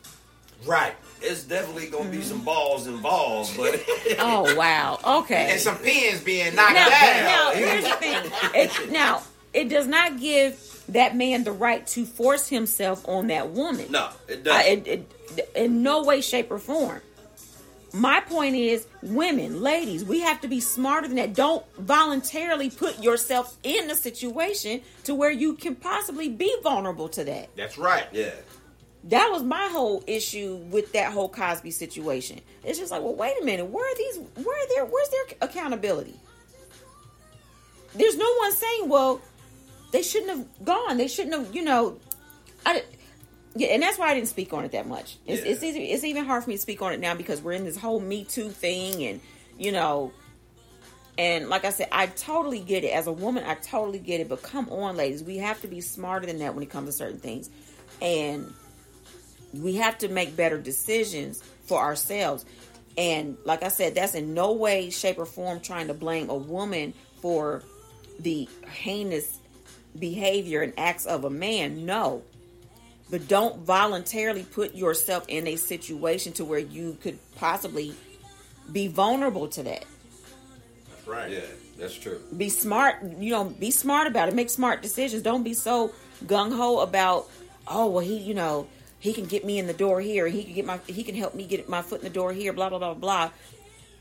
Right. It's definitely gonna be some mm-hmm. balls involved, but *laughs* Oh wow. Okay. And some pins being knocked now, down. now here's the thing. It, now it does not give that man the right to force himself on that woman. no, it doesn't. it, it, in no way, shape, or form. My point is, women, ladies, we have to be smarter than that. Don't voluntarily put yourself in a situation to where you can possibly be vulnerable to that. That's right. yeah. That was my whole issue with that whole Cosby situation. It's just like, well, wait a minute, where are these? Where are their? Where's their accountability? There's no one saying, well, they shouldn't have gone. They shouldn't have, you know. I, yeah, and that's why I didn't speak on it that much. It's, it's easy, it's even hard for me to speak on it now because we're in this whole Me Too thing, and you know, and like I said, I totally get it. As a woman, I totally get it. But come on, ladies, we have to be smarter than that when it comes to certain things, and we have to make better decisions for ourselves. And like I said, that's in no way, shape, or form trying to blame a woman for the heinous behavior and acts of a man. No. But don't voluntarily put yourself in a situation to where you could possibly be vulnerable to that. That's right. Yeah, that's true. Be smart, you know, be smart about it. Make smart decisions. Don't be so gung ho about, oh, well, he, you know, he can get me in the door here. He can get my, he can help me get my foot in the door here. Blah blah blah blah.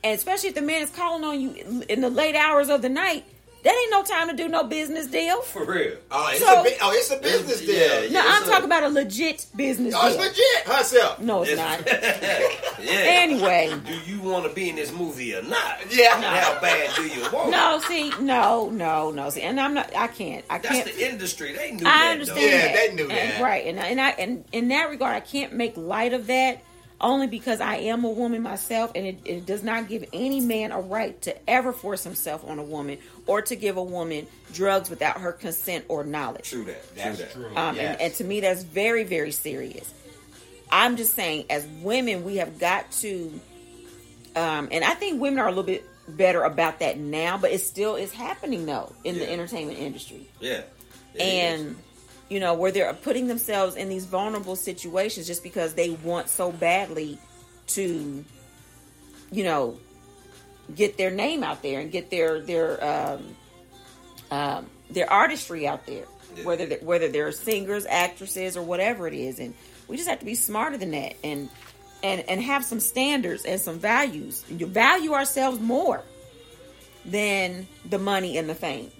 And especially if the man is calling on you in the late hours of the night, that ain't no time to do no business deal. For real. Oh, it's So- a bi- oh, it's a business deal. Yeah, No, I'm a- talking about a legit business deal. Oh, it's legit herself. No, it's not. *laughs* yeah. Anyway. do you want to be in this movie or not? Yeah. How bad do you want? No, see, no, no, no. See, and I'm not. I can't. I That's can't. That's the industry. They knew I that. understand. though. Yeah, that. they knew And- that. right? And and I and in that regard, I can't make light of that only because I am a woman myself, and it, it does not give any man a right to ever force himself on a woman or to give a woman drugs without her consent or knowledge. True that. That's True that. true. Um, Yes. and, and to me, that's very, very serious. I'm just saying, as women, we have got to, um, and I think women are a little bit better about that now, but it still is happening though in the entertainment industry. Yeah. It and you know where they're putting themselves in these vulnerable situations just because they want so badly to, you know, get their name out there and get their their um, um, their artistry out there. Whether they're, whether they're singers, actresses, or whatever it is, and we just have to be smarter than that and and and have some standards and some values. You value ourselves more than the money and the fame.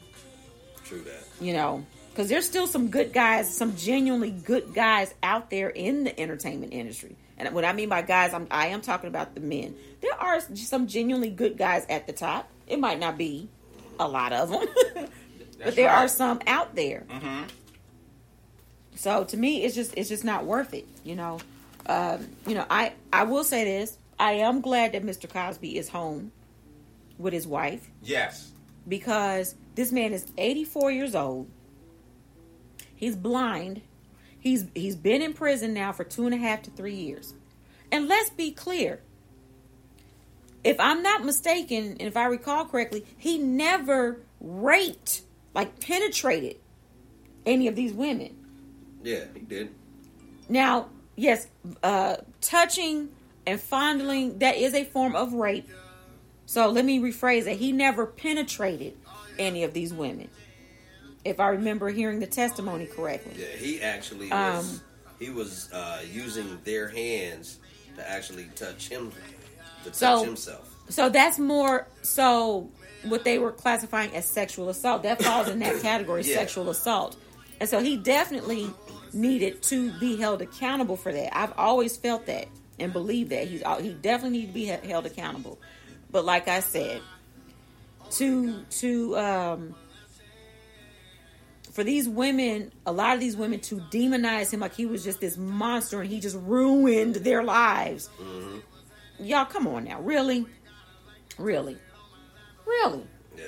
True that. You know, because there's still some good guys, some genuinely good guys out there in the entertainment industry. And what I mean by guys, I'm I am talking about the men. There are some genuinely good guys at the top. It might not be a lot of them, *laughs* but there are some out there. Mm-hmm. So to me, it's just it's just not worth it. You know, um, you know. I I will say this: I am glad that Mr. Cosby is home with his wife Yes. because this man is 84 years old. He's blind. He's he's been in prison now for two and a half to three years. And let's be clear. If I'm not mistaken, and if I recall correctly, he never raped, like penetrated any of these women. Yeah, he did. Now, yes, uh, touching and fondling, that is a form of rape. So let me rephrase it. He never penetrated any of these women. If I remember hearing the testimony correctly. Yeah, he actually was. Um, he was uh, using their hands to actually touch him, to touch So- himself. So that's more so what they were classifying as sexual assault. That falls in that category, Yeah. sexual assault. And so he definitely needed to be held accountable for that. I've always felt that and believed that he's he definitely needed to be held accountable. But like I said, to to um for these women, a lot of these women to demonize him like he was just this monster and he just ruined their lives. Mm-hmm. Y'all, come on now, really, really, really, Yeah.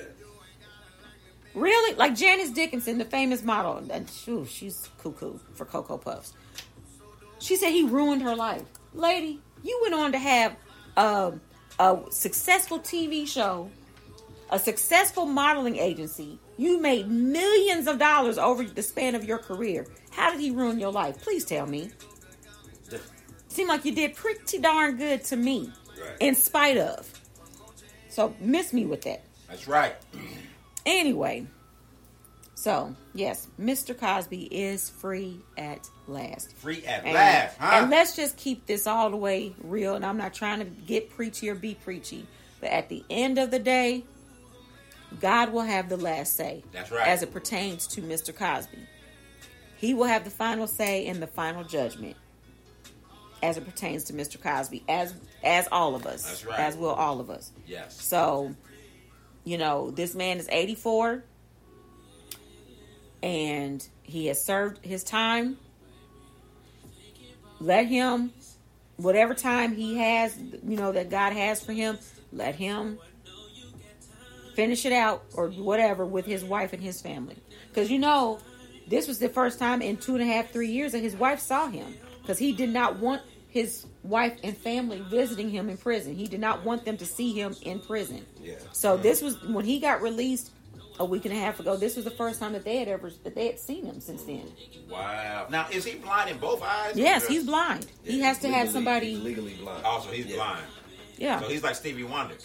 really. Like Janice Dickinson, the famous model, and shoo, she's cuckoo for Cocoa Puffs. She said he ruined her life, lady. You went on to have a, a successful TV show, a successful modeling agency. You made millions of dollars over the span of your career. How did he ruin your life? Please tell me. *laughs* Seemed like you did pretty darn good to me, Right. in spite of. So miss me with that. That's right. Anyway, so yes, Mr. Cosby is free at last. Free at And, last, huh? and let's just keep this all the way real. And I'm not trying to get preachy or be preachy, but at the end of the day, God will have the last say. That's right. As it pertains to Mr. Cosby, He will have the final say and the final judgment. As it pertains to Mr. Cosby, as as all of us, That's right. as will all of us. Yes. So, you know, this man is 84 and he has served his time. Let him, whatever time he has, you know, that God has for him, let him finish it out or whatever with his wife and his family. Because, you know, this was the first time in two and a half, three years that his wife saw him. Because he did not want his wife and family visiting him in prison. He did not want them to see him in prison. Yeah. So this was when he got released a week and a half ago. This was the first time that they had ever that they had seen him since then. Wow. Now, is he blind in both eyes? Yes, he's just- blind. he has to have somebody. legally blind. Also, he's blind. Yeah. So he's like Stevie Wonder.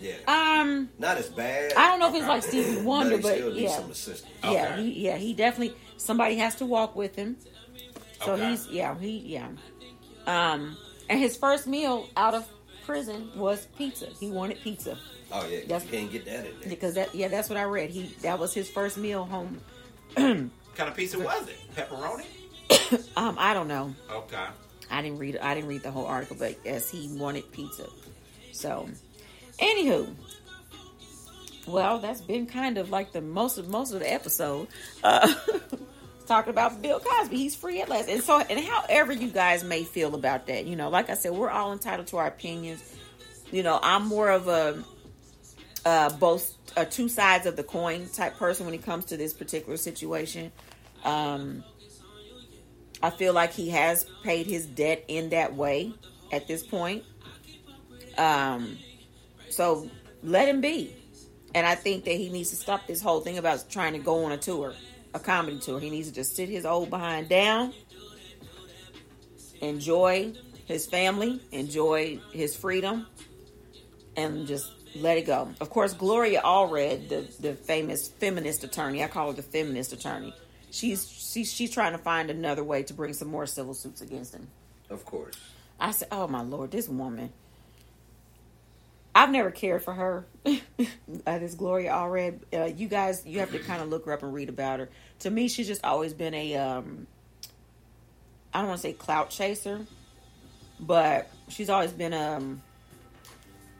Yeah. Um, Not as bad. I don't know if it's like Stevie Wonder, he but, still needs yeah, some assistance. yeah, he, yeah, he definitely somebody has to walk with him. So Okay. he's yeah, he yeah. Um, and his first meal out of prison was pizza. He wanted pizza. Oh yeah, That's- you can't get that in there. because that yeah that's what I read. He that was his first meal home. *clears throat* Kind of pizza was it? Pepperoni? *coughs* Um, I don't know. Okay. I didn't read I didn't read the whole article, but yes, he wanted pizza. So, anywho, well, that's been kind of like the most of most of the episode. Uh, *laughs* talking about Bill Cosby, he's free at last, and so and however you guys may feel about that, you know, like I said, we're all entitled to our opinions. You know, I'm more of a uh, both uh, two sides of the coin type person when it comes to this particular situation. Um, I feel like he has paid his debt in that way at this point. Um, so let him be. And I think that he needs to stop this whole thing about trying to go on a tour, a comedy tour. He needs to just sit his old behind down, enjoy his family, enjoy his freedom, and just let it go. Of course, Gloria Allred, the the famous feminist attorney, I call her the feminist attorney. She's she's she's trying to find another way to bring some more civil suits against him. Of course. I said, "Oh my lord, this woman." I've never cared for her. *laughs* uh, this Gloria Allred. Uh, you guys, you have to kind of look her up and read about her. To me, she's just always been a. Um, I don't want to say clout chaser, but she's always been um.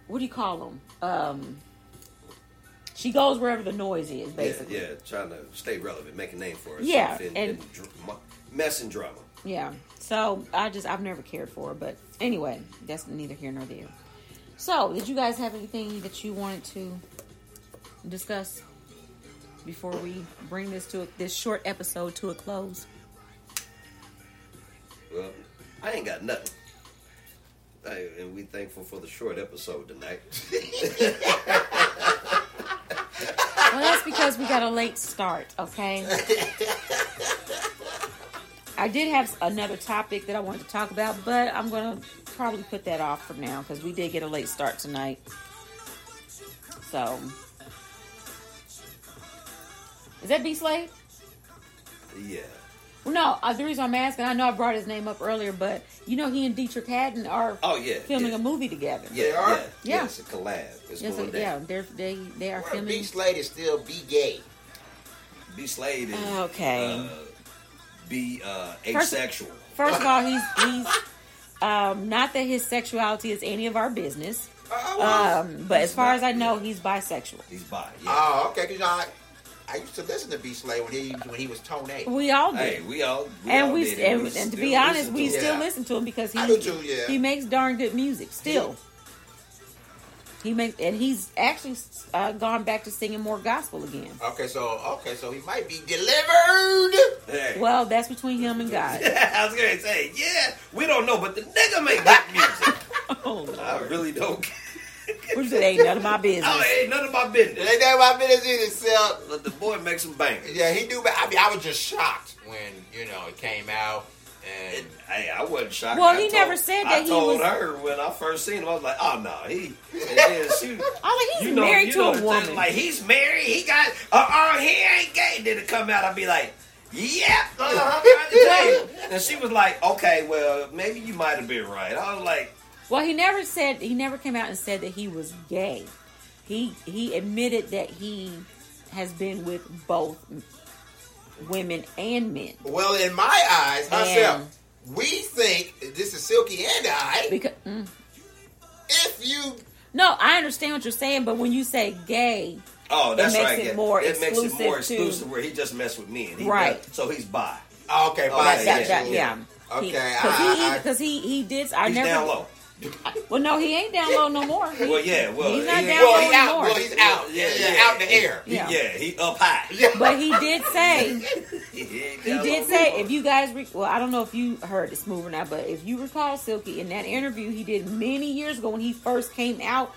What do you call them? Um. She goes wherever the noise is, basically. Yeah, yeah, trying to stay relevant, make a name for herself. Yeah, in, and- in dr- mess and drama. Yeah. So I just I've never cared for her, but anyway, that's neither here nor there. So, did you guys have anything that you wanted to discuss before we bring this to a, this short episode to a close? Well, I ain't got nothing. I, and we thankful for the short episode tonight. *laughs* Well, that's because we got a late start, okay? *laughs* I did have another topic that I wanted to talk about, but I'm going to probably put that off for now because we did get a late start tonight. So, is that B Slade? yeah. Well, no, uh, the reason I'm asking, I know I brought his name up earlier, but you know he and Dietrich Haddon are Oh, yeah, filming yeah. a movie together. Yeah, yeah, Yeah. yeah. It's a collab. It's Yes, going yeah, they're, they they are Well, filming. B Slade is still be gay. B Slade is Okay. uh, be uh, First- asexual. First of all, he's he's *laughs* um, not that his sexuality is any of our business, um, but as far as I know, he's bisexual. He's bi. Oh, okay. Because I, I used to listen to B Slade when he when he was Tonéx. We all did. Hey, we all we and all we, did, and, we and to be honest, listen we to him. still listen to him because he I do too, yeah. he makes darn good music still. He makes and he's actually uh, gone back to singing more gospel again. Okay, so okay, so he might be delivered. Hey. Well, that's between him and God. *laughs* I was gonna say, yeah, we don't know, but the nigga make good *laughs* music. oh, I really don't. Which it ain't none of my business. Oh, it ain't none of my business. It ain't none of my business either, Silk. But the boy makes some bangers. Yeah, he do. I mean, I was just shocked when you know it came out, and Hey, I wasn't shocked. Well, I he told- never said that I he told was- her when I first seen him, I was like, "Oh no, he." And then she, I was like, he's know, married to a woman. thing, Like he's married. He got. Uh, uh he ain't gay. Then it come out, I'd be like, "Yep." Uh-huh, trying to tell you. *laughs* and she was like, "Okay, well, maybe you might have been right." I was like, Well, he never said he never came out and said that he was gay. He he admitted that he has been with both women and men. well, in my eyes, And- myself, we think this is Silky and I. Because mm. If you no, I understand what you're saying, but when you say gay, "Oh, It that's makes right." it yeah. more it makes it exclusive more to- exclusive where he just messed with men. He Right. does- so he's bi. okay, Oh, bye, that- that, yeah, yeah. yeah. Okay, because I- he I- because he he did. I He's never. Down low. Well, no, he ain't down low no more. He- Well, yeah, well, he's not he- down well, low he out. anymore. Well, he's out. Yeah, yeah, out in the air. He- Yeah. yeah, he up high. But he did say *laughs* He, ain't He down did say, anymore. if you guys, re- well, I don't know if you heard this move or not, but if you recall, Silky, in that interview he did many years ago when he first came out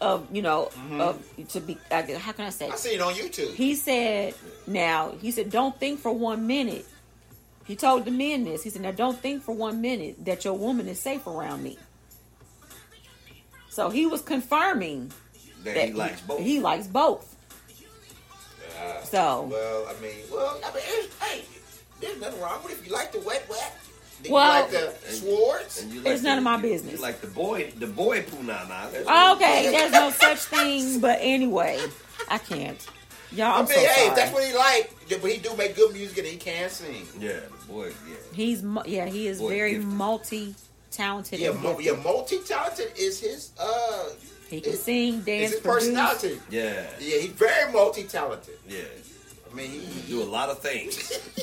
of, you know, of to be, uh, how can I say? I seen it on YouTube. He said, now, he said, don't think for one minute. He told the men this. He said, now don't think for one minute that your woman is safe around me. So he was confirming that that he likes both. He likes both. Uh, So- well, I mean, well, I mean, there's, hey, there's nothing wrong with it if you like the wet wet. Well- you like the swords. And you It's none of my you- business. You like the boy, the boy punana. That's Okay, there's no such thing. *laughs* But anyway, I can't. Y'all, I I'm mean, so hey, sorry. if that's what he like, yeah, but he do make good music and he can sing. Yeah, the boy. Yeah. He's yeah, he is Boy, very gifted. Multi-talented. Yeah, mo- yeah, multi talented is his. uh He can is- sing, dance, his produce. personality. Yeah. Yeah, he's very multi talented. Yeah. I mean, he, He do a lot of things. *laughs* he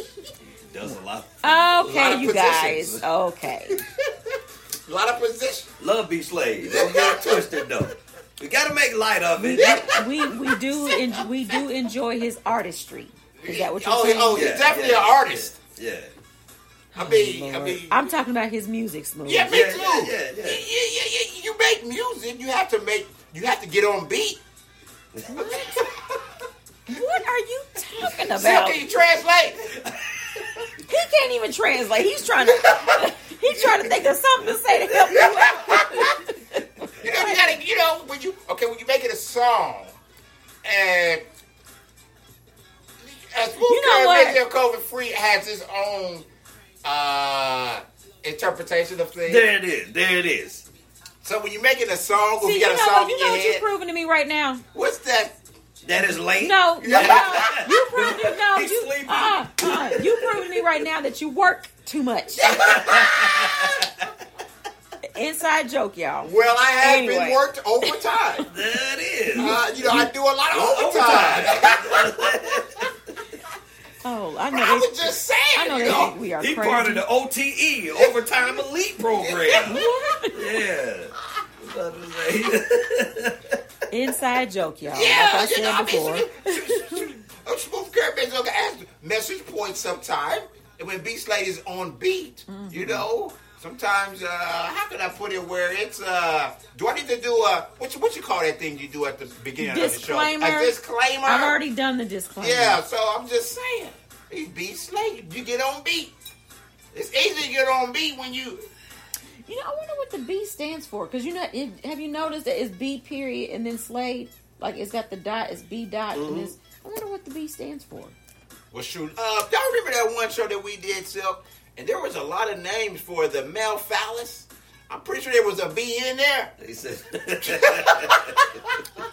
does a lot. Okay, lot of you positions. guys. Okay. a lot of positions. Love B Slade. Don't get it twisted though. We gotta make light of it. we we do en- we do enjoy his artistry. Is that what you're Oh, saying? oh, he's definitely an artist. Yeah. I mean, oh, I mean, I'm talking about his music, smooth. yeah, me Yeah, too. yeah, yeah, yeah. You, you, you, you- you make music, you have to make, you have to get on beat. What *laughs* what are you talking So about? can you translate? He can't even translate. He's trying to *laughs* he's trying to think of something to say to help you out. *laughs* You know, you gotta, you know, when you okay when you make it a song and as Smooth You know Curve what? COVID Free has its own uh interpretation of things. There it is. There it is. So when you're making a song, if you you got know a what? song You in know your what you're proving to me right now? what's that? That is late. No, *laughs* no, no. You proved it. No, He's you. sleeping. Uh, uh, you proving to me right now that you work too much. *laughs* Inside joke, y'all. Well, I have Anyway. been worked overtime. *laughs* That is. Uh, you know, I do a lot of overtime. Oh, I know. I they- was just saying. I know you they know. think we are He crazy. part of the OTE Overtime Elite Program. *laughs* yeah. About to say. Inside joke, y'all. Yeah, like I you said know, I before. mean, a smooth curve is okay. Ask message points sometime, and when B Slade's on beat, Mm-hmm. you know. Sometimes, uh, how can I put it where it's, uh, do I need to do a, what you, what you call that thing you do at the beginning disclaimer. of the show? A disclaimer? I've already done the disclaimer. Yeah, so I'm just saying, these B Slade, you get on beat. It's easy to get on beat when you, You know, I wonder what the B stands for. Because you know, it, have you noticed that it's B period and then Slade? Like it's got the dot, it's B dot, Mm-hmm. and it's. I wonder what the B stands for. well, shoot. Uh, y'all remember that one show that we did, Silk? And there was a lot of names for the male phallus. I'm pretty sure there was a B in there. He said, *laughs*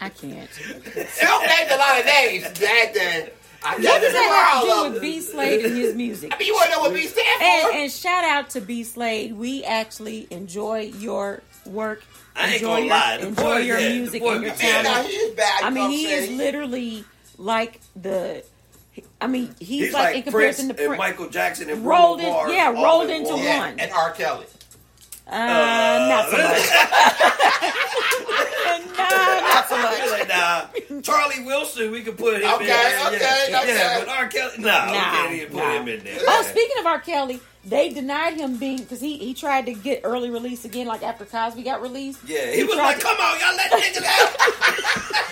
I can't. Silk named a lot of names. That then. I What got does that have to do with. B Slade and his music? *laughs* I mean, you want to know what B stand for? And, and shout out to B Slade. We actually enjoy your work. I ain't enjoy gonna your, lie. The Enjoy boy- your yeah, the music boy and your be bad. talent. Now, he is bad, I know mean, what he I'm is saying? literally like the. I mean, he's, He's like, like, in Prince comparison to and Prince. Michael Jackson and rolled Bruno in, Mars yeah, rolled into one. Yeah, and R. Kelly. Uh, not so much. *laughs* nah, not so much. Nah, Charlie Wilson, we could put him in Okay, there. okay, yeah. okay. Yeah, but R. Kelly, nah, we Nah, can't even put nah. him in there. Oh, speaking of R. Kelly, they denied him being because he he tried to get early release again, like after Cosby got released. Yeah, he was like, to- "Come on, y'all let niggas out." *laughs*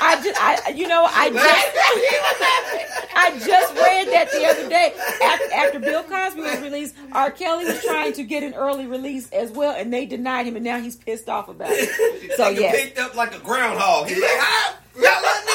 I just, I, you know, I just, I just read that the other day. After, after Bill Cosby was released, R. Kelly was trying to get an early release as well, and they denied him, and now he's pissed off about it. *laughs* So yeah, picked up like a groundhog. He's like, y'all let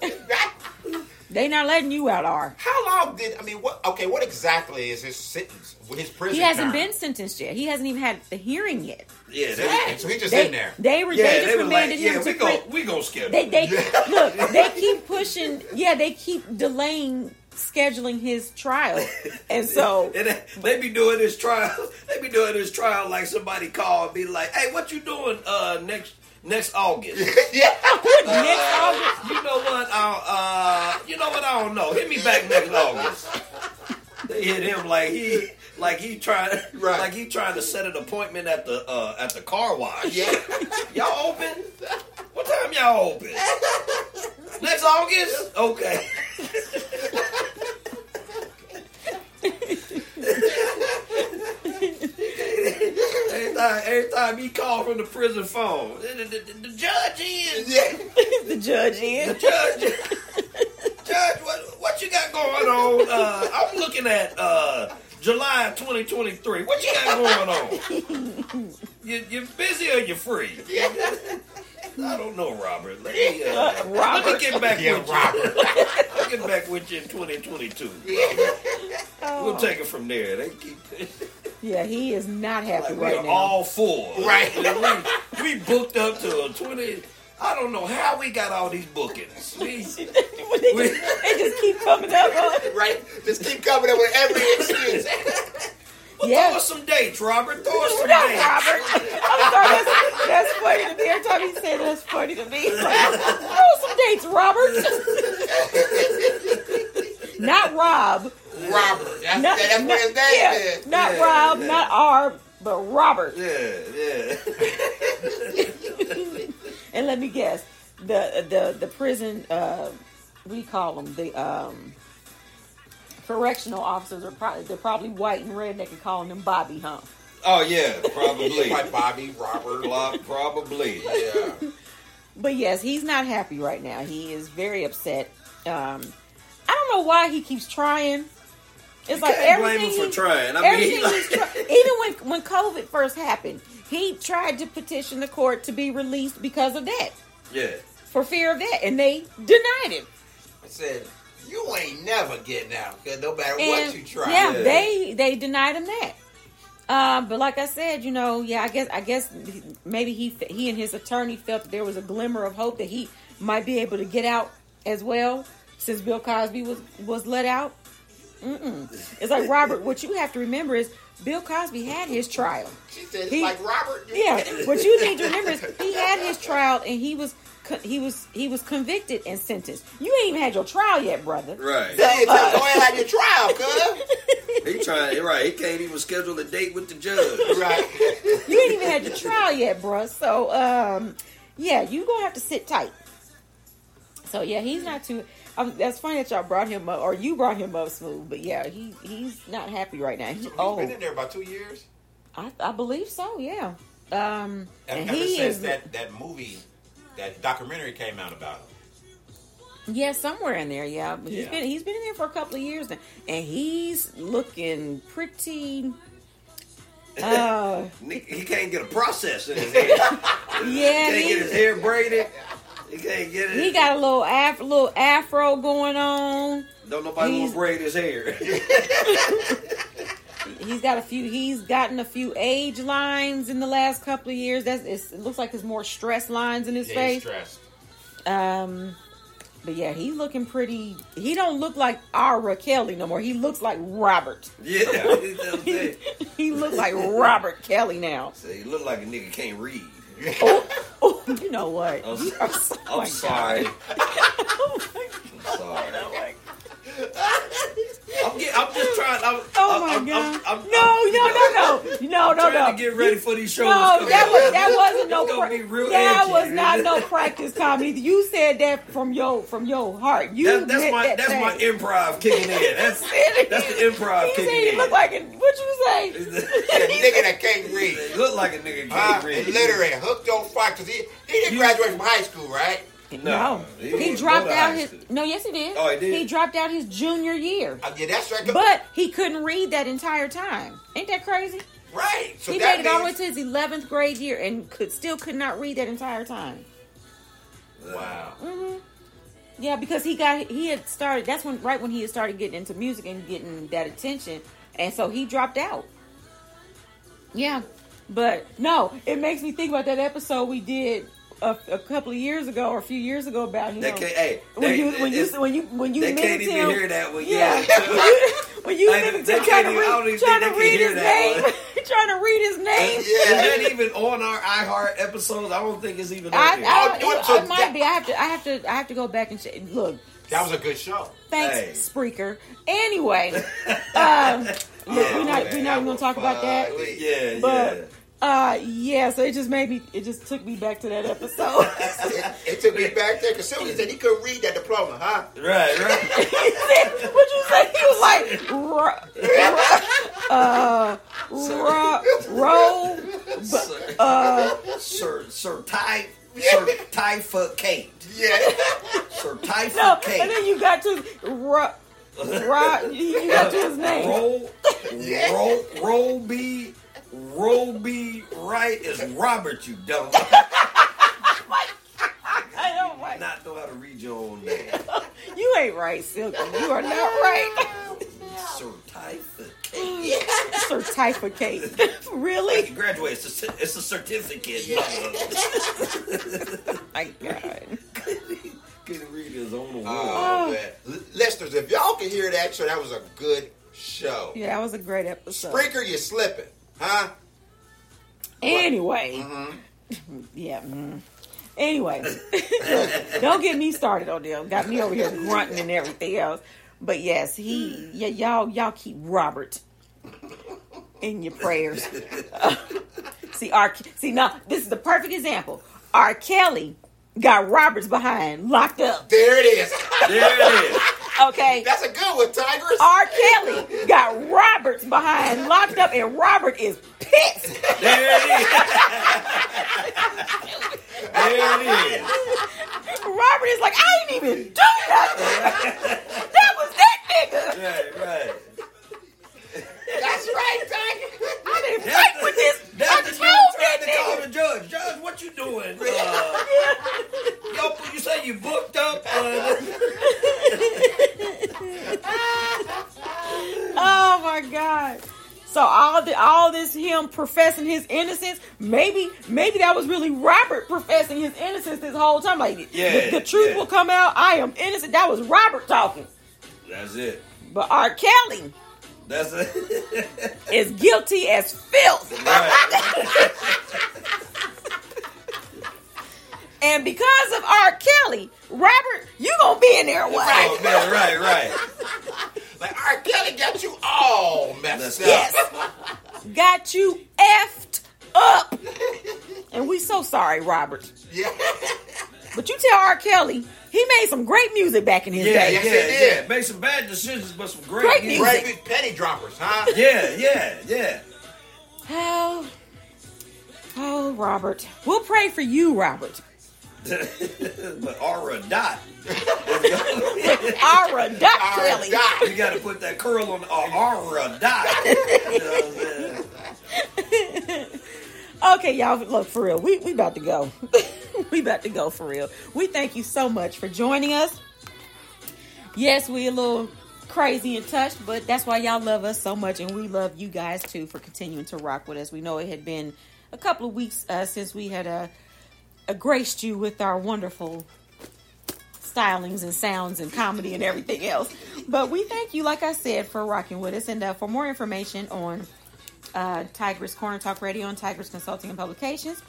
niggas out. They not letting you out, R. How long did I mean? What? Okay, what exactly is his sentence? With his prison? He hasn't time? been sentenced yet. He hasn't even had the hearing yet. Yeah, Dang, so he just They, in there. they were Yeah, they they just was remanded like, him yeah, to we go, pri- we gonna skip. They it. they *laughs* look. They keep pushing. Yeah, they keep delaying scheduling his trial, and so *laughs* And they- they be doing this trial. *laughs* They be doing this trial like somebody called, and be like, "Hey, what you doing uh, next next August?" *laughs* yeah. next August. You know what? I, uh, you know what? I don't know. Hit me back next August. They hit him like he, like he trying, Right. like he trying to set an appointment at the uh, at the car wash. Yeah. *laughs* Y'all open? What time y'all open? Next August? Okay. *laughs* every, time, every time he called from the prison phone, the, the- the- the judge is. *laughs* Yeah. *laughs* the judge in. Judge, *laughs* Judge, what what you got going on? Uh, I'm looking at uh, July 2023. What you got going on? You you busy or you free? I don't know, Robert. Let me, uh, let me get back Yeah, with Robert. you. I'll get back with you in 2022. We'll take it from there. They keep Yeah, he is not happy like, we right are now. all full. Right. *laughs* We, we booked up to a 20. I don't know how we got all these bookings. We, *laughs* they, just, they just keep coming up. huh? Right. Just keep coming up with every excuse. *laughs* well, Yeah. Throw us some dates, Robert. Throw us some Not dates. Robert. I'm sorry. That's, that's funny to me. Every time he said that's funny to me. Like, Throw some dates, Robert. Not Rob. Robert. That's, Not, that's not- what his name yeah, is. not Yeah, Rob, yeah. not R, but Robert. Yeah, yeah. *laughs* And let me guess, the the the prison, uh, we call them the um, correctional officers are probably they're probably white and redneck and calling them Bobby, huh? Oh yeah, probably. *laughs* Like Bobby, Robert. Prob- Probably. Yeah. *laughs* But yes, he's not happy right now. He is very upset. Um, I don't know why he keeps trying. It's like can't blame him for he- trying. I mean, like- he's try- even when when COVID first happened, he tried to petition the court to be released because of that, Yeah. for fear of that, and they denied him. I said, you ain't never getting out, cause no matter And, what you try. Yeah, they they denied him that. Um, but like I said, you know, yeah, I guess I guess maybe he he and his attorney felt that there was a glimmer of hope that he might be able to get out as well since Bill Cosby was was let out. Mm-mm. It's like Robert. What you have to remember is Bill Cosby had his trial. She said, He- like Robert. Yeah, what you need to remember is he had his trial and he was he was he was convicted and sentenced. You ain't even had your trial yet, brother. Right. Hey, tell him, go ahead and have your trial, cuz. He trying right. He can't even schedule a date with the judge. Right. you ain't even had your trial yet, bruh. So, um, yeah, you gonna have to sit tight. So yeah, he's not too. Um, that's funny that y'all brought him up, or you brought him up smooth. But yeah, he he's not happy right now. He, He's oh, been in there about two years. I, I believe so. Yeah. Um, and Ever he since is that, that movie, that documentary came out about him. yeah somewhere in there. Yeah, But he's Yeah. been he's been in there for a couple of years now, and he's looking pretty. *laughs* Uh, He he can't get a process in his *laughs* head. yeah, He can't he- get his hair braided. He can't get it. He got a little af- little afro going on. Don't nobody want to braid his hair. *laughs* He's got a few. He's gotten a few age lines in the last couple of years. That's it's, it looks like there's more stress lines in his Yeah, he's face. stressed. Um, but yeah, he's looking pretty. He don't look like R. Kelly no more. He looks like Robert. yeah, *laughs* you know what I'm saying? *laughs* He looks like Robert Kelly now. Say, he look like a nigga can't read. Oh, *laughs* oh, you know what? I'm, You are so- oh I'm my sorry. God. I'm sorry. *laughs* Oh oh I'm, get, I'm just trying. I'm, *laughs* Oh I'm, my I'm, God! I'm, I'm, no, no, no, no, *laughs* no, I'm no, trying no. to get ready for these shows. No, that was that wasn't *laughs* no. It's pra- be real that edgy. was not no practice comedy. You said that from your from your heart. You That, that's my that that's thing. my improv kicking in. That's that's the improv He said kicking he in. looked like a, what you say? A nigga that can't read. Look like a nigga can't read. And literally hooked on fire because he, he didn't graduate from high school, right? No, he he, dropped out his. No, yes, he did. Oh, he did? He dropped out his junior year, Uh, yeah, that's right. but he couldn't read that entire time. Ain't that crazy? right. So he made it all the way to his eleventh grade year and could still could not read that entire time. Wow. hmm Yeah, because he got he had started. That's when right when he had started getting into music and getting that attention, and so he dropped out. Yeah, but no, it makes me think about that episode we did a, a couple of years ago or a few years ago about him. They hey, when they- you when you when you when you they can't even him, hear that when yeah, *laughs* when you when you Hey, met they can't trying to even- I don't read even trying to they can read his name, *laughs* trying to read his name. Is *laughs* that even on our iHeart episodes? I don't think it's even on I, there. I, do it it, it might be. I have to. I have to. I have to go back and check. Look, That was a good show. Thanks, Hey. Spreaker. Anyway, um, look, we're not we're not even gonna talk about that. yeah, But uh, yeah, so it just made me. It just took me back to that episode. *laughs* it, it took me back there because Sylvia said he couldn't read that diploma, huh? Right, right. *laughs* he said, "What'd you say?" He was like, ro- ro- uh, ro- roll, but, uh, Sir, Sir Ty, Sir Tyfocate. Yeah. Sir no, Tyfocate. and then you got to ro- ro- you got to his name. Roll, roll, roll be, roll Wright is Robert, you dumb. *laughs* I don't know how to read your own name. *laughs* You ain't right, Silky. You are not right. *laughs* Sir Tyfocate. Certificate. really? Graduate. It's a, it's a certificate. My God. Couldn't read his own word. Oh, man. L- Listeners, if y'all can hear that show, that was a good show. Yeah, that was a great episode. Spreaker, you're slipping, huh? Anyway. Mm-hmm. *laughs* Yeah. mm. Anyway. *laughs* Don't get me started on them. Got me over here grunting and everything else. But yes, he yeah, y'all y'all keep Robert in your prayers. *laughs* see R see now this is the perfect example. R. Kelly got Roberts behind locked up. There it is. There it is. Okay. That's a good one, Tigers. R. Kelly got Roberts behind locked up, and Robert is pissed. There it is. there it is. Robert is like, I ain't even do nothing. that was that nigga. Right, right. That's right, Tiger. I didn't fight with this. That's I That's the told dude that Uh, yo, you say you booked up? Uh, *laughs* Oh my God. So all the all this him professing his innocence, maybe maybe that was really Robert professing his innocence this whole time. Like Yeah, the, the truth yeah. will come out. I am innocent. That was Robert talking. that's it. But R. Kelly That's it. *laughs* As guilty as filth. and because of R. Kelly, Robert, you gonna be in there. Oh, man, right, right. *laughs* Like R. Kelly got you all messed up. Yes. Got you effed up. And we so sorry, Robert. Yeah. But you tell R. Kelly, he made some great music back in his Yeah, day. yeah, yeah. Make some bad decisions, but some great, Great music. music. Great penny droppers, huh? *laughs* Yeah, yeah, yeah. Oh, oh, Robert. We'll pray for you, Robert. *laughs* but Aura dot. *laughs* Aura dot Kelly. You got to put that curl on uh, Aura dot. You know what I'm saying? Okay, y'all, look, for real, we, we about to go. *laughs* we about to go for real. We thank you so much for joining us. Yes, we a little crazy and touched, but that's why y'all love us so much, and we love you guys too for continuing to rock with us. We know it had been a couple of weeks uh, since we had uh, uh, graced you with our wonderful stylings and sounds and comedy and everything else. But we thank you, like I said, for rocking with us. And uh, for more information on uh, Tigress Corner Talk Radio and Tigress Consulting and Publications,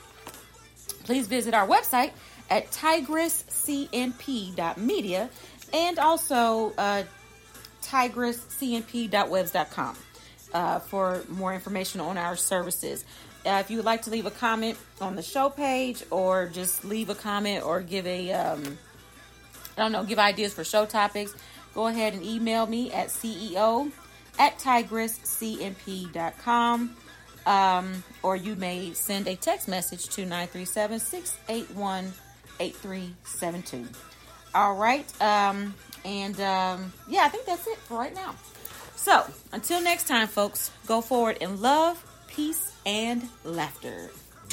please visit our website at tigresscnp.media and also uh, tigresscnp.webs.com uh, for more information on our services. Uh, if you would like to leave a comment on the show page or just leave a comment or give a, um, I don't know, give ideas for show topics, go ahead and email me at CEO at tigresscnp.com. Um, or you may send a text message to 937 681 8372. All right. Um, and um, yeah, I think that's it for right now. So until next time, folks, go forward in love, peace, and laughter.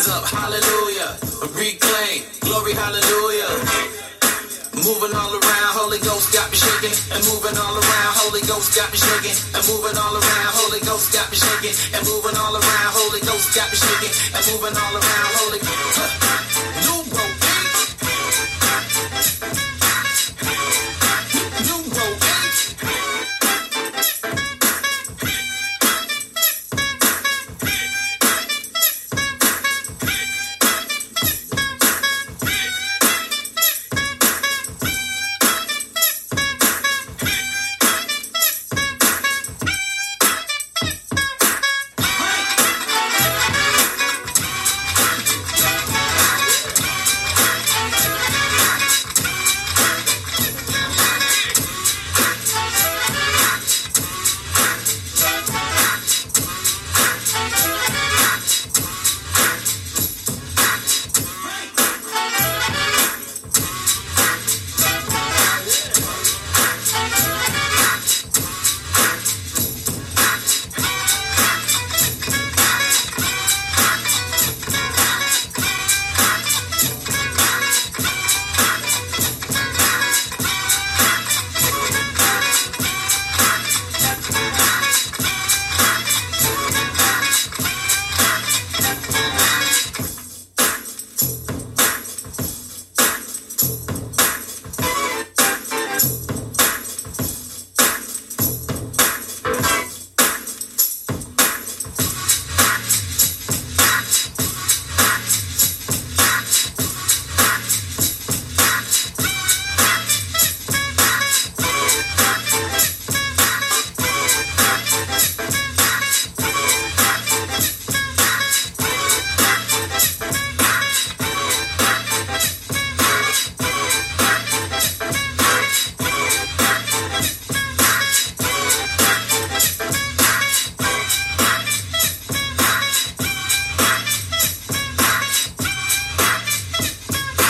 hands up, hallelujah. Reclaim, glory, hallelujah. Moving all around, Holy Ghost got me shaking. And moving all around, Holy Ghost got me shaking. And moving all around, Holy Ghost got me shaking. And moving all around, Holy Ghost got me shaking. And moving all around, Holy Ghost. New